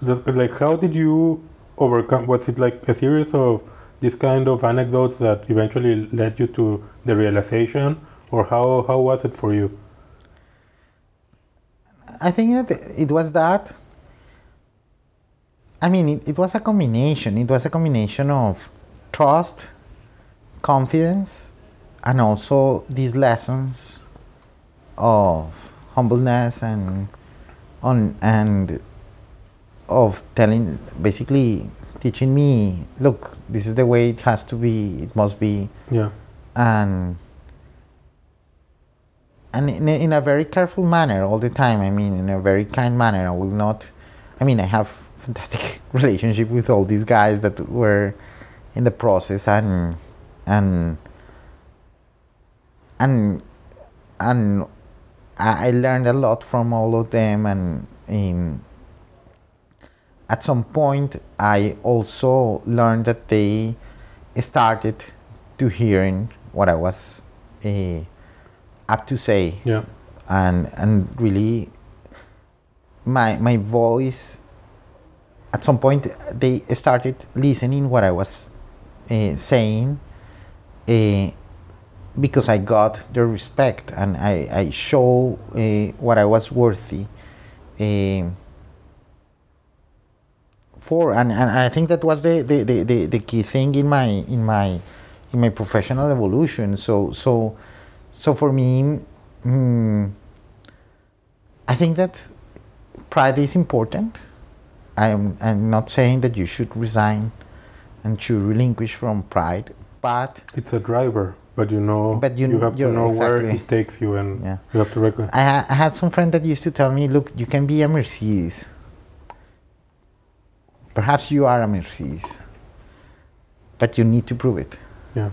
Speaker 1: Like, how did you overcome? Was it like a series of these kind of anecdotes that eventually led you to the realization, or how how was it for you?
Speaker 2: I think that it was that. I mean, it, it was a combination. It was a combination of trust, confidence, and also these lessons of humbleness and on and of telling, basically teaching me, look, this is the way it has to be. It must be
Speaker 1: Yeah,
Speaker 2: and and in a, in a very careful manner all the time. I mean, in a very kind manner. I will not. I mean, I have fantastic relationship with all these guys that were in the process, and and and and I, learned a lot from all of them, and um, at some point, I also learned that they started to hearing what I was uh, up to say,
Speaker 1: yeah,
Speaker 2: and and really, my my voice. At some point, they started listening what I was uh, saying, uh, because I got their respect and I I show uh, what I was worthy. Um for and, and I think that was the, the, the, the, the key thing in my in my in my professional evolution. So so so for me, mm, I think that pride is important. I'm I'm not saying that you should resign and should relinquish from pride, but
Speaker 1: it's a driver, but you know,
Speaker 2: But you-
Speaker 1: have to know where it takes you, and
Speaker 2: Yeah.
Speaker 1: you have to recognize.
Speaker 2: I, ha- I had some friend that used to tell me, look, you can be a Mercedes. Perhaps you are a Mercedes, but you need to prove it.
Speaker 1: Yeah,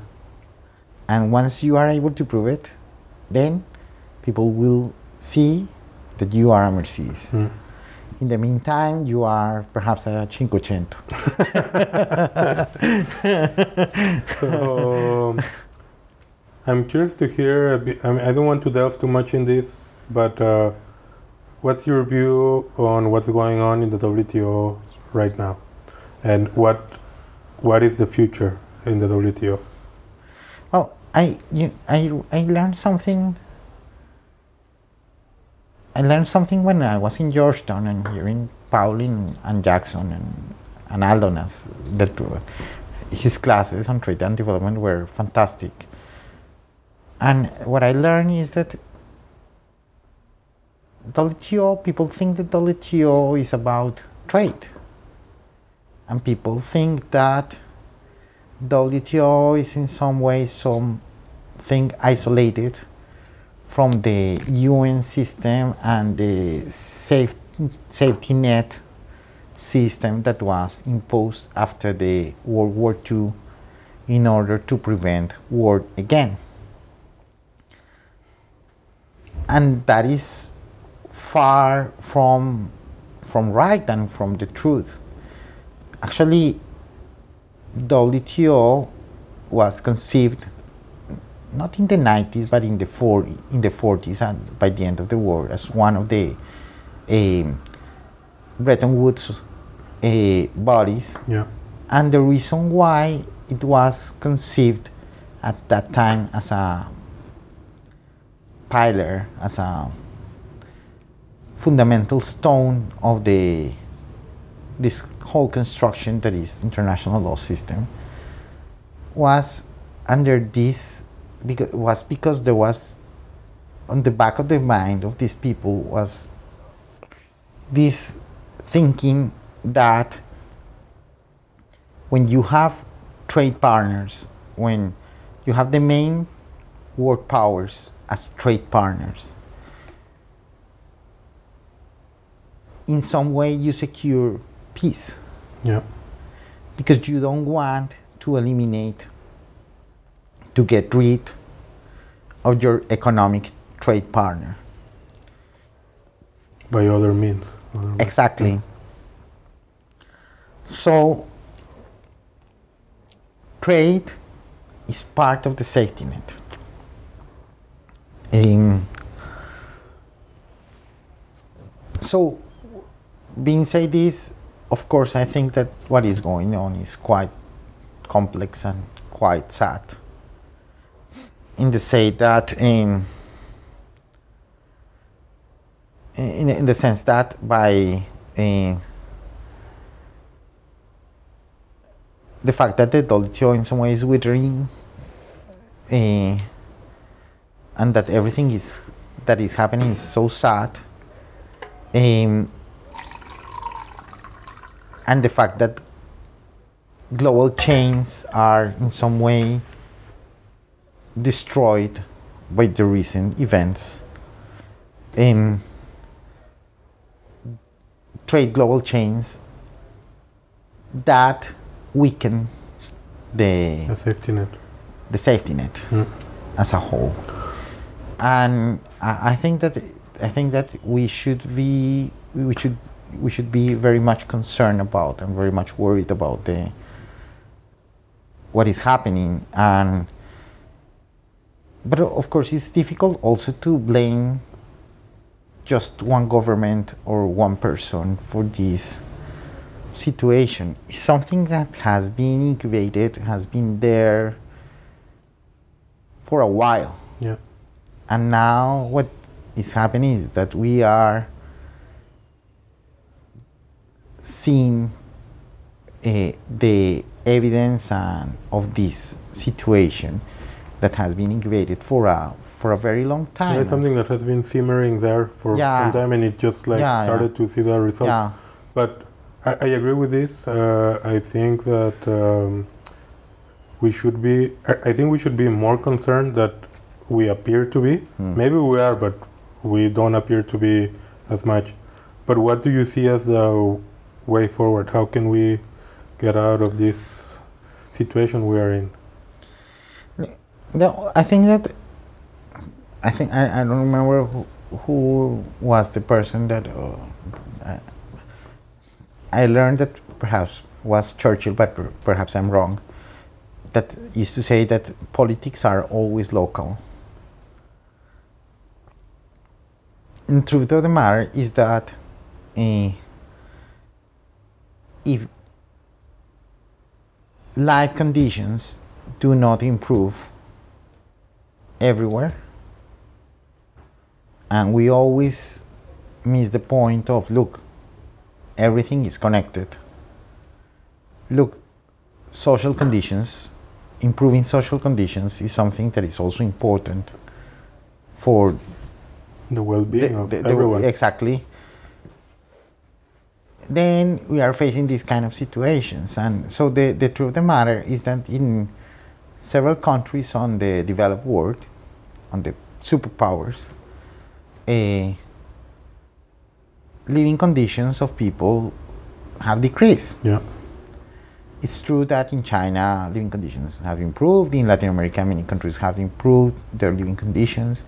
Speaker 2: And once you are able to prove it, then people will see that you are a Mercedes.
Speaker 1: Mm.
Speaker 2: In the meantime, you are perhaps a Cinquecento.
Speaker 1: So I'm curious to hear. I mean, I don't want to delve too much in this, but uh, what's your view on what's going on in the WTO right now, and what what is the future in the WTO?
Speaker 2: Well, I, you, I, I learned something. I learned something when I was in Georgetown and hearing Pauwelyn and Jackson and, and Aldonas that uh, his classes on trade and development were fantastic. And what I learned is that WTO, people think that WTO is about trade. And people think that WTO is in some way something isolated from the UN system and the safe, safety net system that was imposed after the World War II in order to prevent war again. And that is far from, from right and from the truth. Actually, WTO was conceived not in the 90s but in the 40, in the 40s and by the end of the war as one of the uh, Bretton Woods uh, bodies.
Speaker 1: Yeah.
Speaker 2: And the reason why it was conceived at that time as a pillar, as a fundamental stone of the this whole construction that is international law system was under this because was because there was on the back of the mind of these people was this thinking that when you have trade partners, when you have the main world powers as trade partners, in some way you secure peace
Speaker 1: Yeah.
Speaker 2: because you don't want to eliminate, to get rid of your economic trade partner.
Speaker 1: By other means. Other means.
Speaker 2: Exactly. So, trade is part of the safety net. Um, so, being said this, of course, I think that what is going on is quite complex and quite sad. In the say that in in, in the sense that by uh, the fact that the WTO in some way is withering uh, and that everything is that is happening is so sad um, and the fact that global chains are in some way destroyed by the recent events um, trade global chains that weaken the
Speaker 1: A safety net.
Speaker 2: the safety net as a whole. And I, I think that I think that we should be we should we should be very much concerned about and very much worried about the what is happening and but of course it's difficult also to blame just one government or one person for this situation. It's something that has been incubated, has been there for a while.
Speaker 1: Yeah.
Speaker 2: And now what is happening is that we are seeing uh, the evidence and of this situation that has been incubated for a for a very long
Speaker 1: Yeah,
Speaker 2: time.
Speaker 1: something that has been simmering there for
Speaker 2: Yeah.
Speaker 1: some time, and it just like
Speaker 2: Yeah, yeah.
Speaker 1: started to see the results.
Speaker 2: yeah,
Speaker 1: But I, I agree with this. Uh, I think that um, we should be. I, I think we should be more concerned that we appear to be.
Speaker 2: Hmm.
Speaker 1: Maybe we are, but we don't appear to be as much. But what do you see as the way forward? How can we get out of this situation we are in?
Speaker 2: No, I think that I think I, I don't remember who, who was the person that uh, I, I learned that perhaps was Churchill, but per- perhaps I'm wrong. That used to say that politics are always local. And truth of the matter is that uh, if life conditions do not improve everywhere. And we always miss the point of look, everything is connected. Look, social conditions improving social conditions is something that is also important for
Speaker 1: the well-being
Speaker 2: the-
Speaker 1: of
Speaker 2: the-
Speaker 1: everyone.
Speaker 2: exactly. Then we are facing these kind of situations, and so the, the truth of the matter is that in several countries on the developed world, on the superpowers, uh, living conditions of people have decreased.
Speaker 1: yeah,
Speaker 2: It's true that in China, living conditions have improved. In Latin America, many countries have improved their living conditions.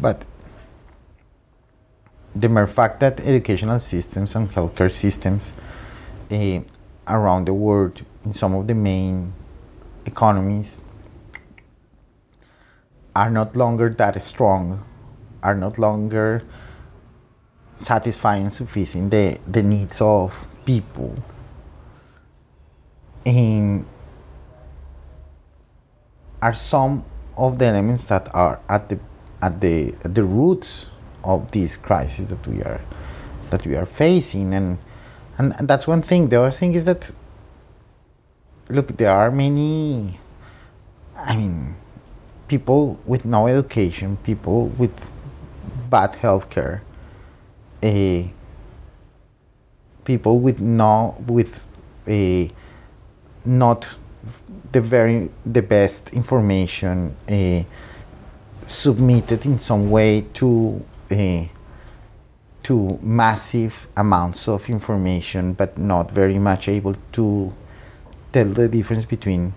Speaker 2: But the mere fact that educational systems and healthcare systems eh, around the world, in some of the main economies, are not longer that strong, are not longer satisfying sufficient the, the needs of people. In are some of the elements that are at the at the at the roots of this crisis that we are that we are facing. And and, that's one thing. The other thing is that look there are many i mean people with no education people with bad health care uh, people with no with a not the very the best information uh, submitted in some way to uh, to massive amounts of information, but not very much able to tell the difference between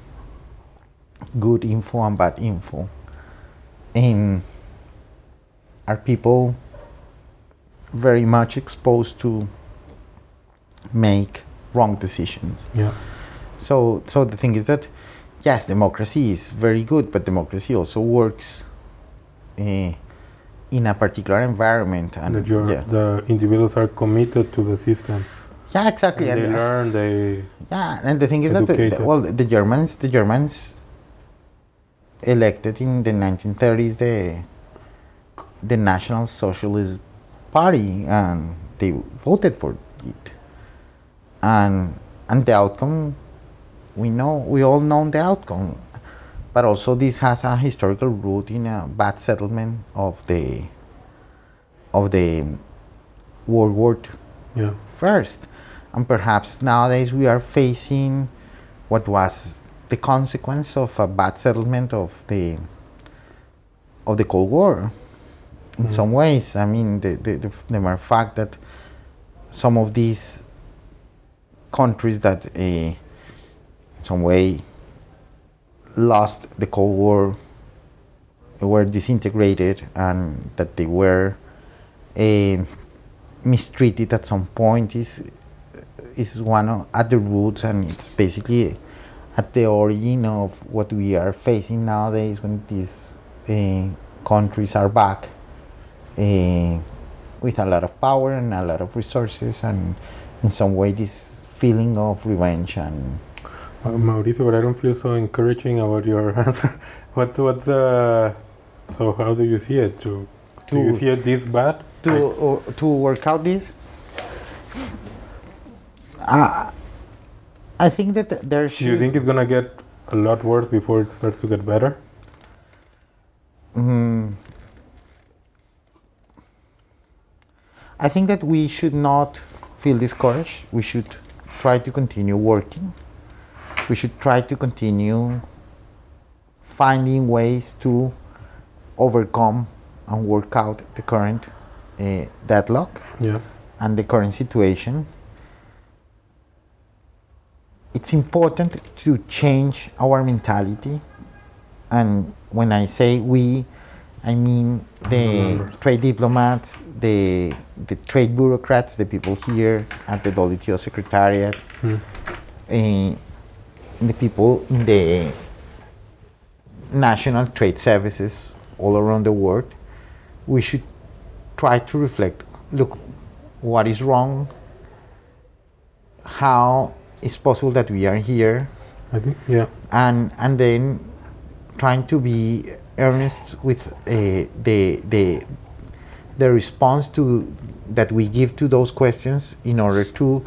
Speaker 2: good info and bad info. And are people very much exposed to make wrong decisions?
Speaker 1: yeah,
Speaker 2: So, so the thing is that, yes, democracy is very good, but democracy also works uh, in a particular environment. And
Speaker 1: that
Speaker 2: yeah,
Speaker 1: the individuals are committed to the system.
Speaker 2: yeah, exactly.
Speaker 1: And they
Speaker 2: And, uh,
Speaker 1: learn, they
Speaker 2: yeah, and the thing is that, the, the- well, the Germans, the Germans elected in the 1930s the the National Socialist Party, and they voted for it. And and the outcome, we know, we all know the outcome. But also, this has a historical root in a bad settlement of the of the World War
Speaker 1: yeah,
Speaker 2: first. And perhaps nowadays we are facing what was the consequence of a bad settlement of the of the Cold War. In
Speaker 1: Mhm.
Speaker 2: some ways, I mean, the, the, the, the mere fact that some of these countries that uh, in some way lost the Cold War were disintegrated and that they were uh, mistreated at some point is is one of, at the roots and it's basically at the origin of what we are facing nowadays when these uh, countries are back uh, with a lot of power and a lot of resources and in some way this feeling of revenge and
Speaker 1: Uh, Mauricio, but I don't feel so encouraging about your answer. what's what's uh, so how do you see it? Do, do you see it this bad?
Speaker 2: to or, to work out this uh, I think that there should
Speaker 1: do you think it's gonna get a lot worse before it starts to get better?
Speaker 2: Mm. I think that we should not feel discouraged. We should try to continue working. We should try to continue finding ways to overcome and work out the current uh, deadlock
Speaker 1: Yeah,
Speaker 2: and the current situation. It's important to change our mentality. And when I say we, I mean the trade diplomats, the, the trade bureaucrats, the people here at the WTO Secretariat,
Speaker 1: Hmm.
Speaker 2: eh, the people in the national trade services all around the world. We should try to reflect look, what is wrong? How is possible that we are here?
Speaker 1: I think yeah,
Speaker 2: and and then trying to be earnest with uh, the the the response to that we give to those questions in order to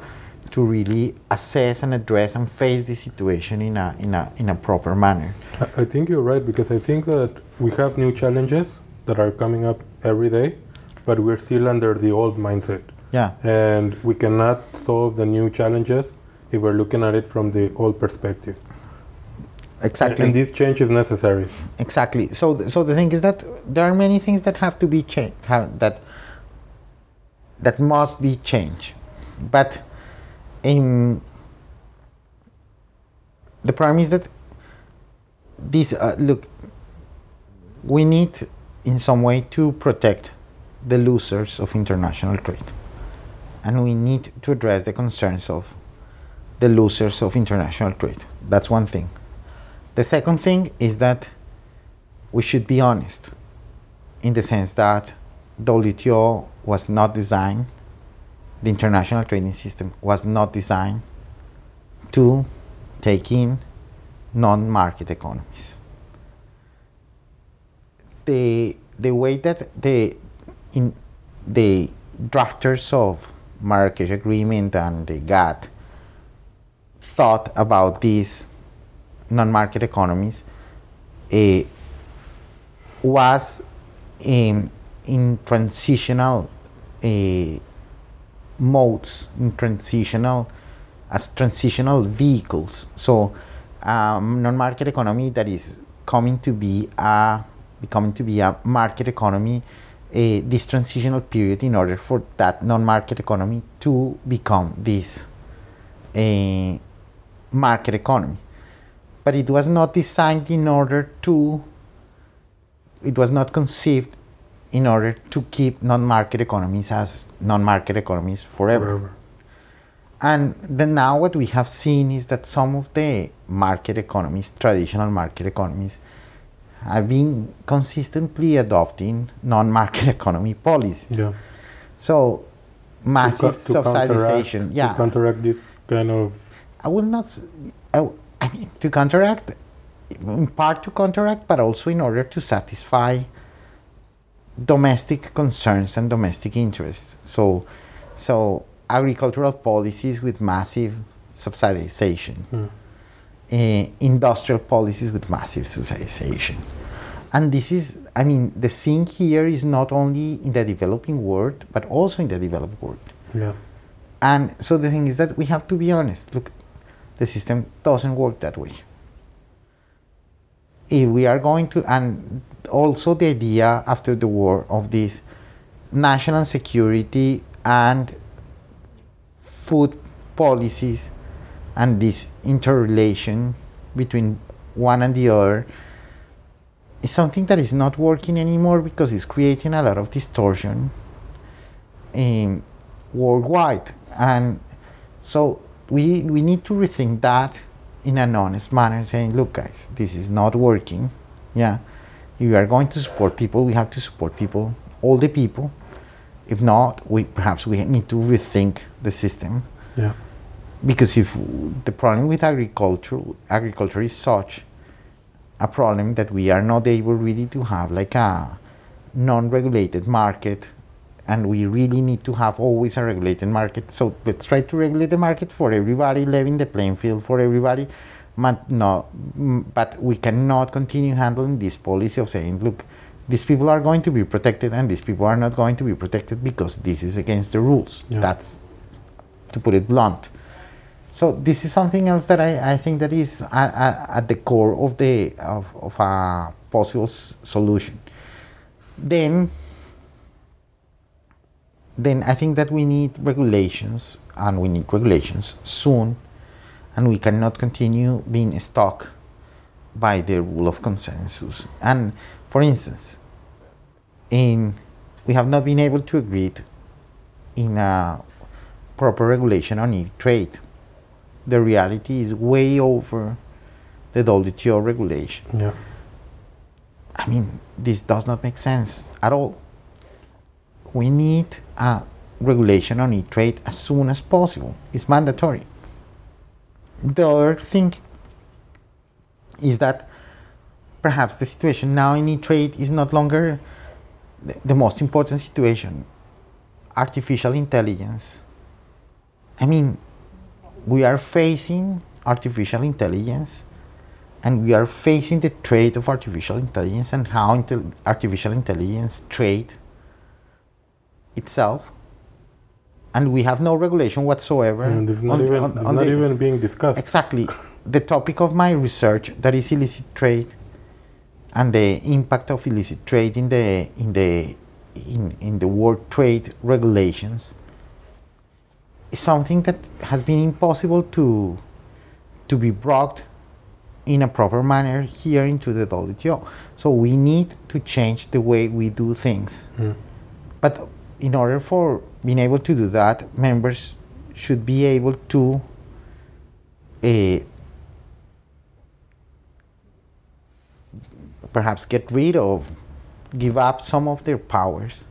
Speaker 2: to really assess and address and face the situation in a, in a, in a proper manner.
Speaker 1: I- think you're right because I think that we have new challenges that are coming up every day, but we're still under the old mindset.
Speaker 2: Yeah,
Speaker 1: And we cannot solve the new challenges if we're looking at it from the old perspective.
Speaker 2: exactly.
Speaker 1: And this change is necessary.
Speaker 2: Exactly. So, th- so the thing is that there are many things that have to be changed, that that must be changed. But in the problem is that this uh, look, we need in some way to protect the losers of international trade, and we need to address the concerns of the losers of international trade. That's one thing. The second thing is that we should be honest in the sense that WTO was not designed, the international trading system was not designed to take in non market economies. The, the way that the, in, the drafters of Marrakesh Agreement and the GATT thought about these non-market economies eh, was in, in transitional eh, modes, in transitional as transitional vehicles. So, um, non-market economy that is coming to be a becoming to be a market economy. eh, this transitional period in order for that non-market economy to become this a market economy but it was not designed in order to it was not conceived in order to keep non-market economies as non-market economies forever.
Speaker 1: Forever.
Speaker 2: And then now what we have seen is that some of the market economies, traditional market economies, have been consistently adopting non-market economy policies.
Speaker 1: Yeah.
Speaker 2: So massive
Speaker 1: To co- to
Speaker 2: subsidization. yeah.
Speaker 1: To counteract this kind of
Speaker 2: I will not. i mean, to counteract, in part to counteract, but also in order to satisfy domestic concerns and domestic interests. So, so agricultural policies with massive subsidization, eh, industrial policies with massive subsidization. And this is, I mean, the thing here is not only in the developing world, but also in the developed world.
Speaker 1: yeah.
Speaker 2: And so the thing is that we have to be honest. Look, the system doesn't work that way. If we are going to, and also the idea after the war of this national security and food policies and this interrelation between one and the other is something that is not working anymore because it's creating a lot of distortion um, worldwide. And so we, we need to rethink that in an honest manner, saying, look, guys, this is not working. Yeah. If we are going to support people, we have to support people, all the people. If not, we perhaps we need to rethink the system
Speaker 1: Yeah.
Speaker 2: because if the problem with agriculture agriculture is such a problem that we are not able really to have like a non-regulated market and we really need to have always a regulated market so let's try to regulate the market for everybody leveling the playing field for everybody but no but we cannot continue handling this policy of saying look these people are going to be protected and these people are not going to be protected because this is against the rules
Speaker 1: Yeah.
Speaker 2: that's to put it blunt. So this is something else that I, I think that is at, at, at the core of the of, of a possible s- solution. Then then I think that we need regulations and we need regulations soon and we cannot continue being stuck by the rule of consensus. And for instance, in we have not been able to agree in a proper regulation on e-trade. The reality is way over the WTO regulation.
Speaker 1: Yeah.
Speaker 2: I mean, this does not make sense at all. We need a regulation on e-trade as soon as possible. It's mandatory. The other thing is that perhaps the situation now in e-trade is not longer the, the most important situation. Artificial intelligence. I mean, we are facing artificial intelligence and we are facing the trade of artificial intelligence and how intel- artificial intelligence trade itself and we have no regulation whatsoever
Speaker 1: And it's not
Speaker 2: on-
Speaker 1: even,
Speaker 2: on- on
Speaker 1: not
Speaker 2: the-
Speaker 1: even being discussed.
Speaker 2: exactly the topic of my research that is illicit trade and the impact of illicit trade in the in the in, in the world trade regulations is something that has been impossible to to be brought in a proper manner here into the WTO. So we need to change the way we do things.
Speaker 1: Mm.
Speaker 2: But in order for being able to do that, members should be able to uh, perhaps get rid of, give up some of their powers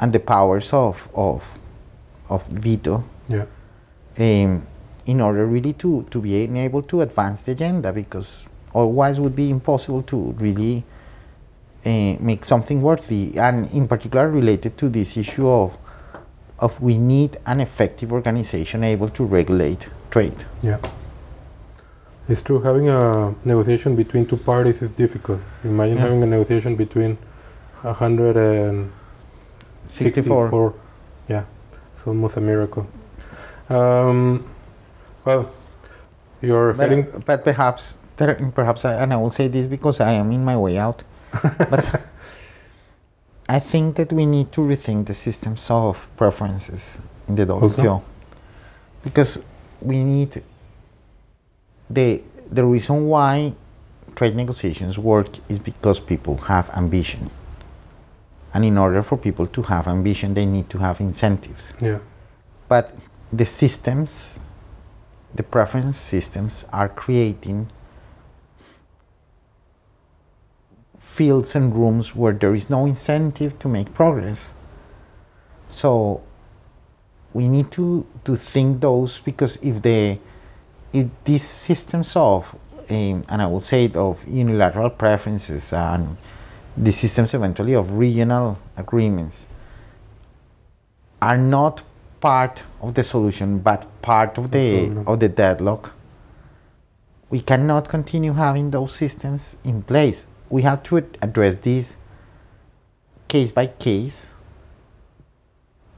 Speaker 2: and the powers of, of, of veto
Speaker 1: Yeah.
Speaker 2: um, in order really to, to be able to advance the agenda because otherwise it would be impossible to really uh, make something worthy and in particular related to this issue of of we need an effective organization able to regulate trade
Speaker 1: Yeah. It's true, having a negotiation between two parties is difficult. Imagine
Speaker 2: Yeah.
Speaker 1: having a negotiation between a
Speaker 2: 164.
Speaker 1: Yeah, it's almost a miracle. Um, well, you're
Speaker 2: but,
Speaker 1: heading.
Speaker 2: but perhaps perhaps I, and I will say this because I am in my way out but I think that we need to rethink the systems of preferences in the? WTO because we need the the reason why trade negotiations work is because people have ambition. And in order for people to have ambition they need to have incentives.
Speaker 1: Yeah,
Speaker 2: but the systems the preference systems are creating fields and rooms where there is no incentive to make progress. So we need to to think those because if the if these systems of um, and I will say it of unilateral preferences and the systems eventually of regional agreements are not part of the solution but part of the of the deadlock we cannot continue having those systems in place we have to address this case by case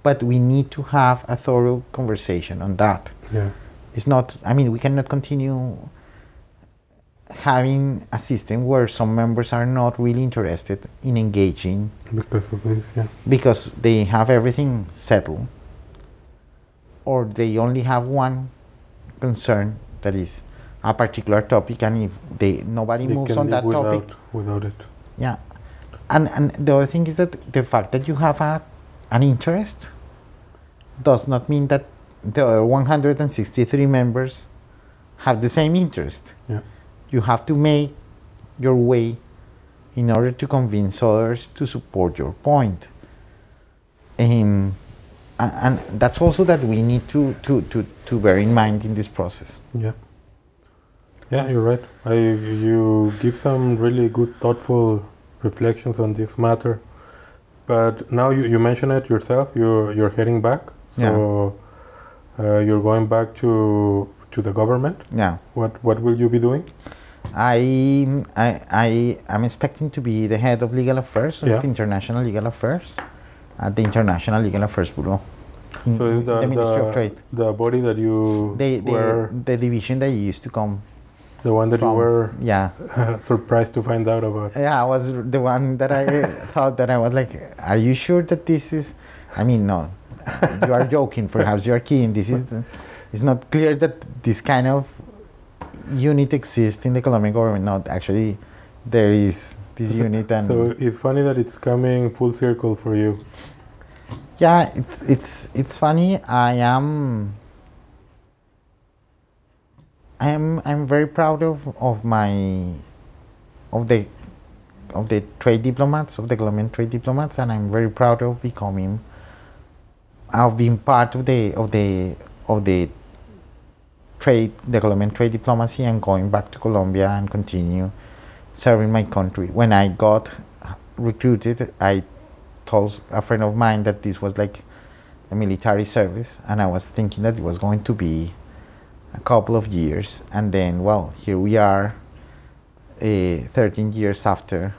Speaker 2: but we need to have a thorough conversation on that
Speaker 1: yeah,
Speaker 2: it's not i mean we cannot continue having a system where some members are not really interested in engaging
Speaker 1: because of this. Yeah,
Speaker 2: because they have everything settled or they only have one concern that is a particular topic and if they nobody
Speaker 1: they
Speaker 2: moves on that
Speaker 1: without,
Speaker 2: topic
Speaker 1: without it.
Speaker 2: yeah and and the other thing is that the fact that you have a, an interest does not mean that the other 163 members have the same interest
Speaker 1: Yeah,
Speaker 2: you have to make your way in order to convince others to support your point. Um, a- and that's also that we need to, to, to, to bear in mind in this process.
Speaker 1: yeah, yeah. You're right. I you give some really good, thoughtful reflections on this matter. But now you, you mention it yourself. You're you're heading back. So uh, you're going back to to the government.
Speaker 2: Yeah.
Speaker 1: What what will you be doing?
Speaker 2: I, I, I am expecting to be the head of legal affairs of
Speaker 1: Yeah.
Speaker 2: international legal affairs at the International Legal Affairs Bureau.
Speaker 1: So is the,
Speaker 2: the Ministry
Speaker 1: the,
Speaker 2: of Trade.
Speaker 1: the body that you
Speaker 2: The,
Speaker 1: were
Speaker 2: the, the division that you used to come
Speaker 1: the one that
Speaker 2: from.
Speaker 1: you were
Speaker 2: yeah.
Speaker 1: surprised to find out about.
Speaker 2: Yeah, I was the one that I thought that I was like, are you sure that this is? I mean, no, you are joking. Perhaps you are kidding. This is. The, it's not clear that this kind of unit exists in the Colombian government. No, actually, there is this unit, and
Speaker 1: So it's funny that it's coming full circle for you.
Speaker 2: yeah, it's it's it's funny. I am. I am I'm very proud of, of my of the of the trade diplomats of the Colombian trade diplomats and I'm very proud of becoming of being part of the of the of the trade the Colombian trade diplomacy and going back to Colombia and continue serving my country. When I got recruited I told a friend of mine that this was like a military service and I was thinking that it was going to be a couple of years, and then well, here we are, uh, 13 years after.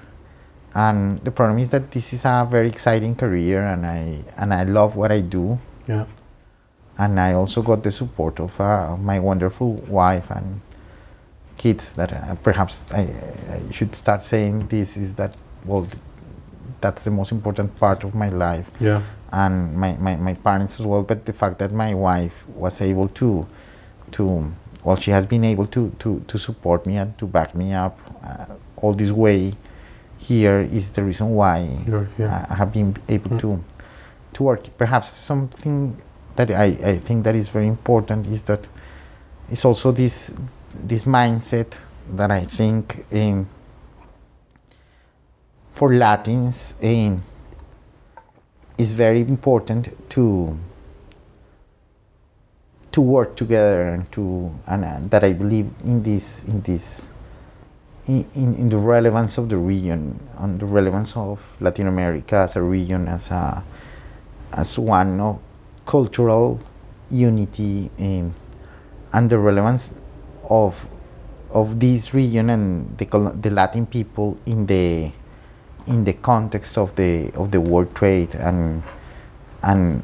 Speaker 2: And the problem is that this is a very exciting career, and I and I love what I do.
Speaker 1: Yeah.
Speaker 2: And I also got the support of uh, my wonderful wife and kids. That uh, perhaps I, I should start saying this is that well, th- that's the most important part of my life
Speaker 1: Yeah.
Speaker 2: and my, my, my parents as well but the fact that my wife was able to to well she has been able to to, to support me and to back me up uh, all this way here is the reason why
Speaker 1: You're.
Speaker 2: I have been able
Speaker 1: Mm.
Speaker 2: to to work perhaps something that I, I think that is very important is that it's also this this mindset that I think um, for Latins um, is very important to to work together and to and uh, that I believe in this in this in, in, the relevance of the region on the relevance of Latin America as a region as a as one of cultural unity um, and the relevance of of this region and the, the Latin people in the in the context of the of the world trade and and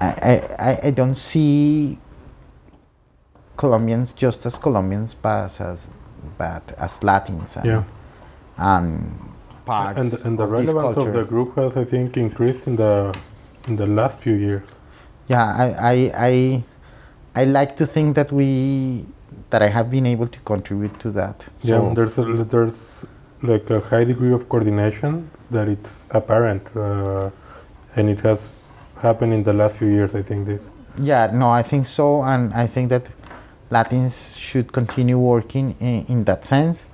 Speaker 2: I, I, I don't see Colombians just as Colombians but as but as Latins and,
Speaker 1: yeah.
Speaker 2: and parts
Speaker 1: And, and the
Speaker 2: of
Speaker 1: relevance of the group has, I think, increased in the in the last few years.
Speaker 2: yeah I, I I I like to think that we that I have been able to contribute to that
Speaker 1: yeah, there's a, there's like a high degree of coordination that it's apparent, uh, and it has happened in the last few years. I think this.
Speaker 2: Yeah, no, I think so, and I think that Latins should continue working in, in that sense.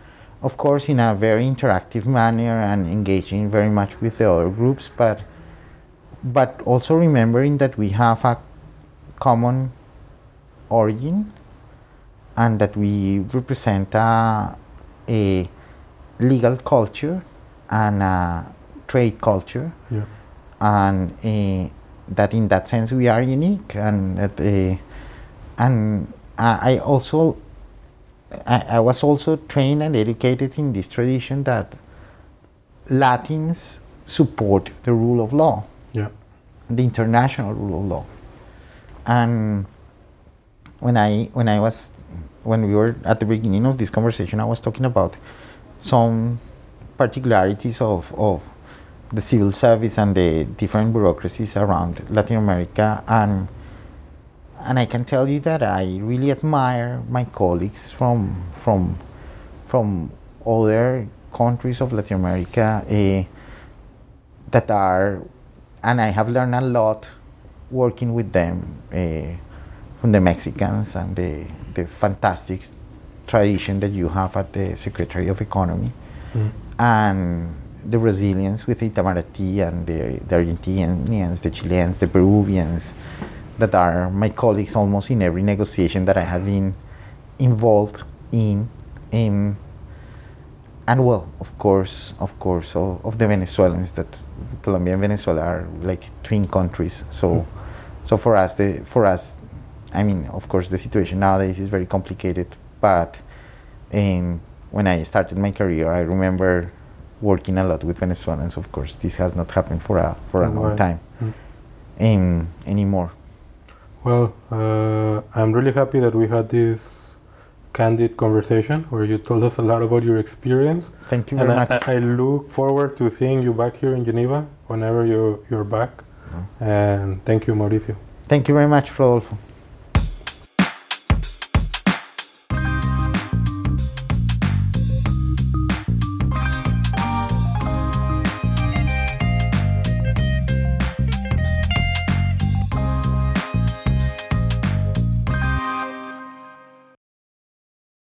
Speaker 2: Of course, in a very interactive manner and engaging very much with the other groups, but but also remembering that we have a common origin and that we represent a, a legal culture and a trade culture
Speaker 1: Yeah.
Speaker 2: and uh, that in that sense we are unique and that uh, and I I also I, I was also trained and educated in this tradition that Latins support the rule of law
Speaker 1: Yeah.
Speaker 2: the international rule of law. And when I when I was when we were at the beginning of this conversation, I was talking about some particularities of, of the civil service and the different bureaucracies around Latin America and and I can tell you that I really admire my colleagues from from from other countries of Latin America eh, that are and I have learned a lot working with them uh, from the Mexicans and the, the fantastic tradition that you have at the Secretary of Economy
Speaker 1: Mm.
Speaker 2: and the Brazilians with Itamaraty and the, the Argentinians, the Chileans, the Peruvians that are my colleagues almost in every negotiation that I have been involved in. in and well, of course, of course, of, of the Venezuelans that Colombia and Venezuela are like twin countries. So, hmm. so for us, the for us, I mean, of course, the situation nowadays is very complicated. But in, when I started my career, I remember working a lot with Venezuelans. Of course, this has not happened for a for a long time
Speaker 1: Mm.
Speaker 2: um, anymore.
Speaker 1: Well, uh, I'm really happy that we had this candid conversation where you told us a lot about your experience.
Speaker 2: Thank you
Speaker 1: and
Speaker 2: very
Speaker 1: I,
Speaker 2: much.
Speaker 1: I look forward to seeing you back here in Geneva whenever you, you're back.
Speaker 2: Mm-hmm.
Speaker 1: And thank you, Mauricio.
Speaker 2: Thank you very much, Rodolfo.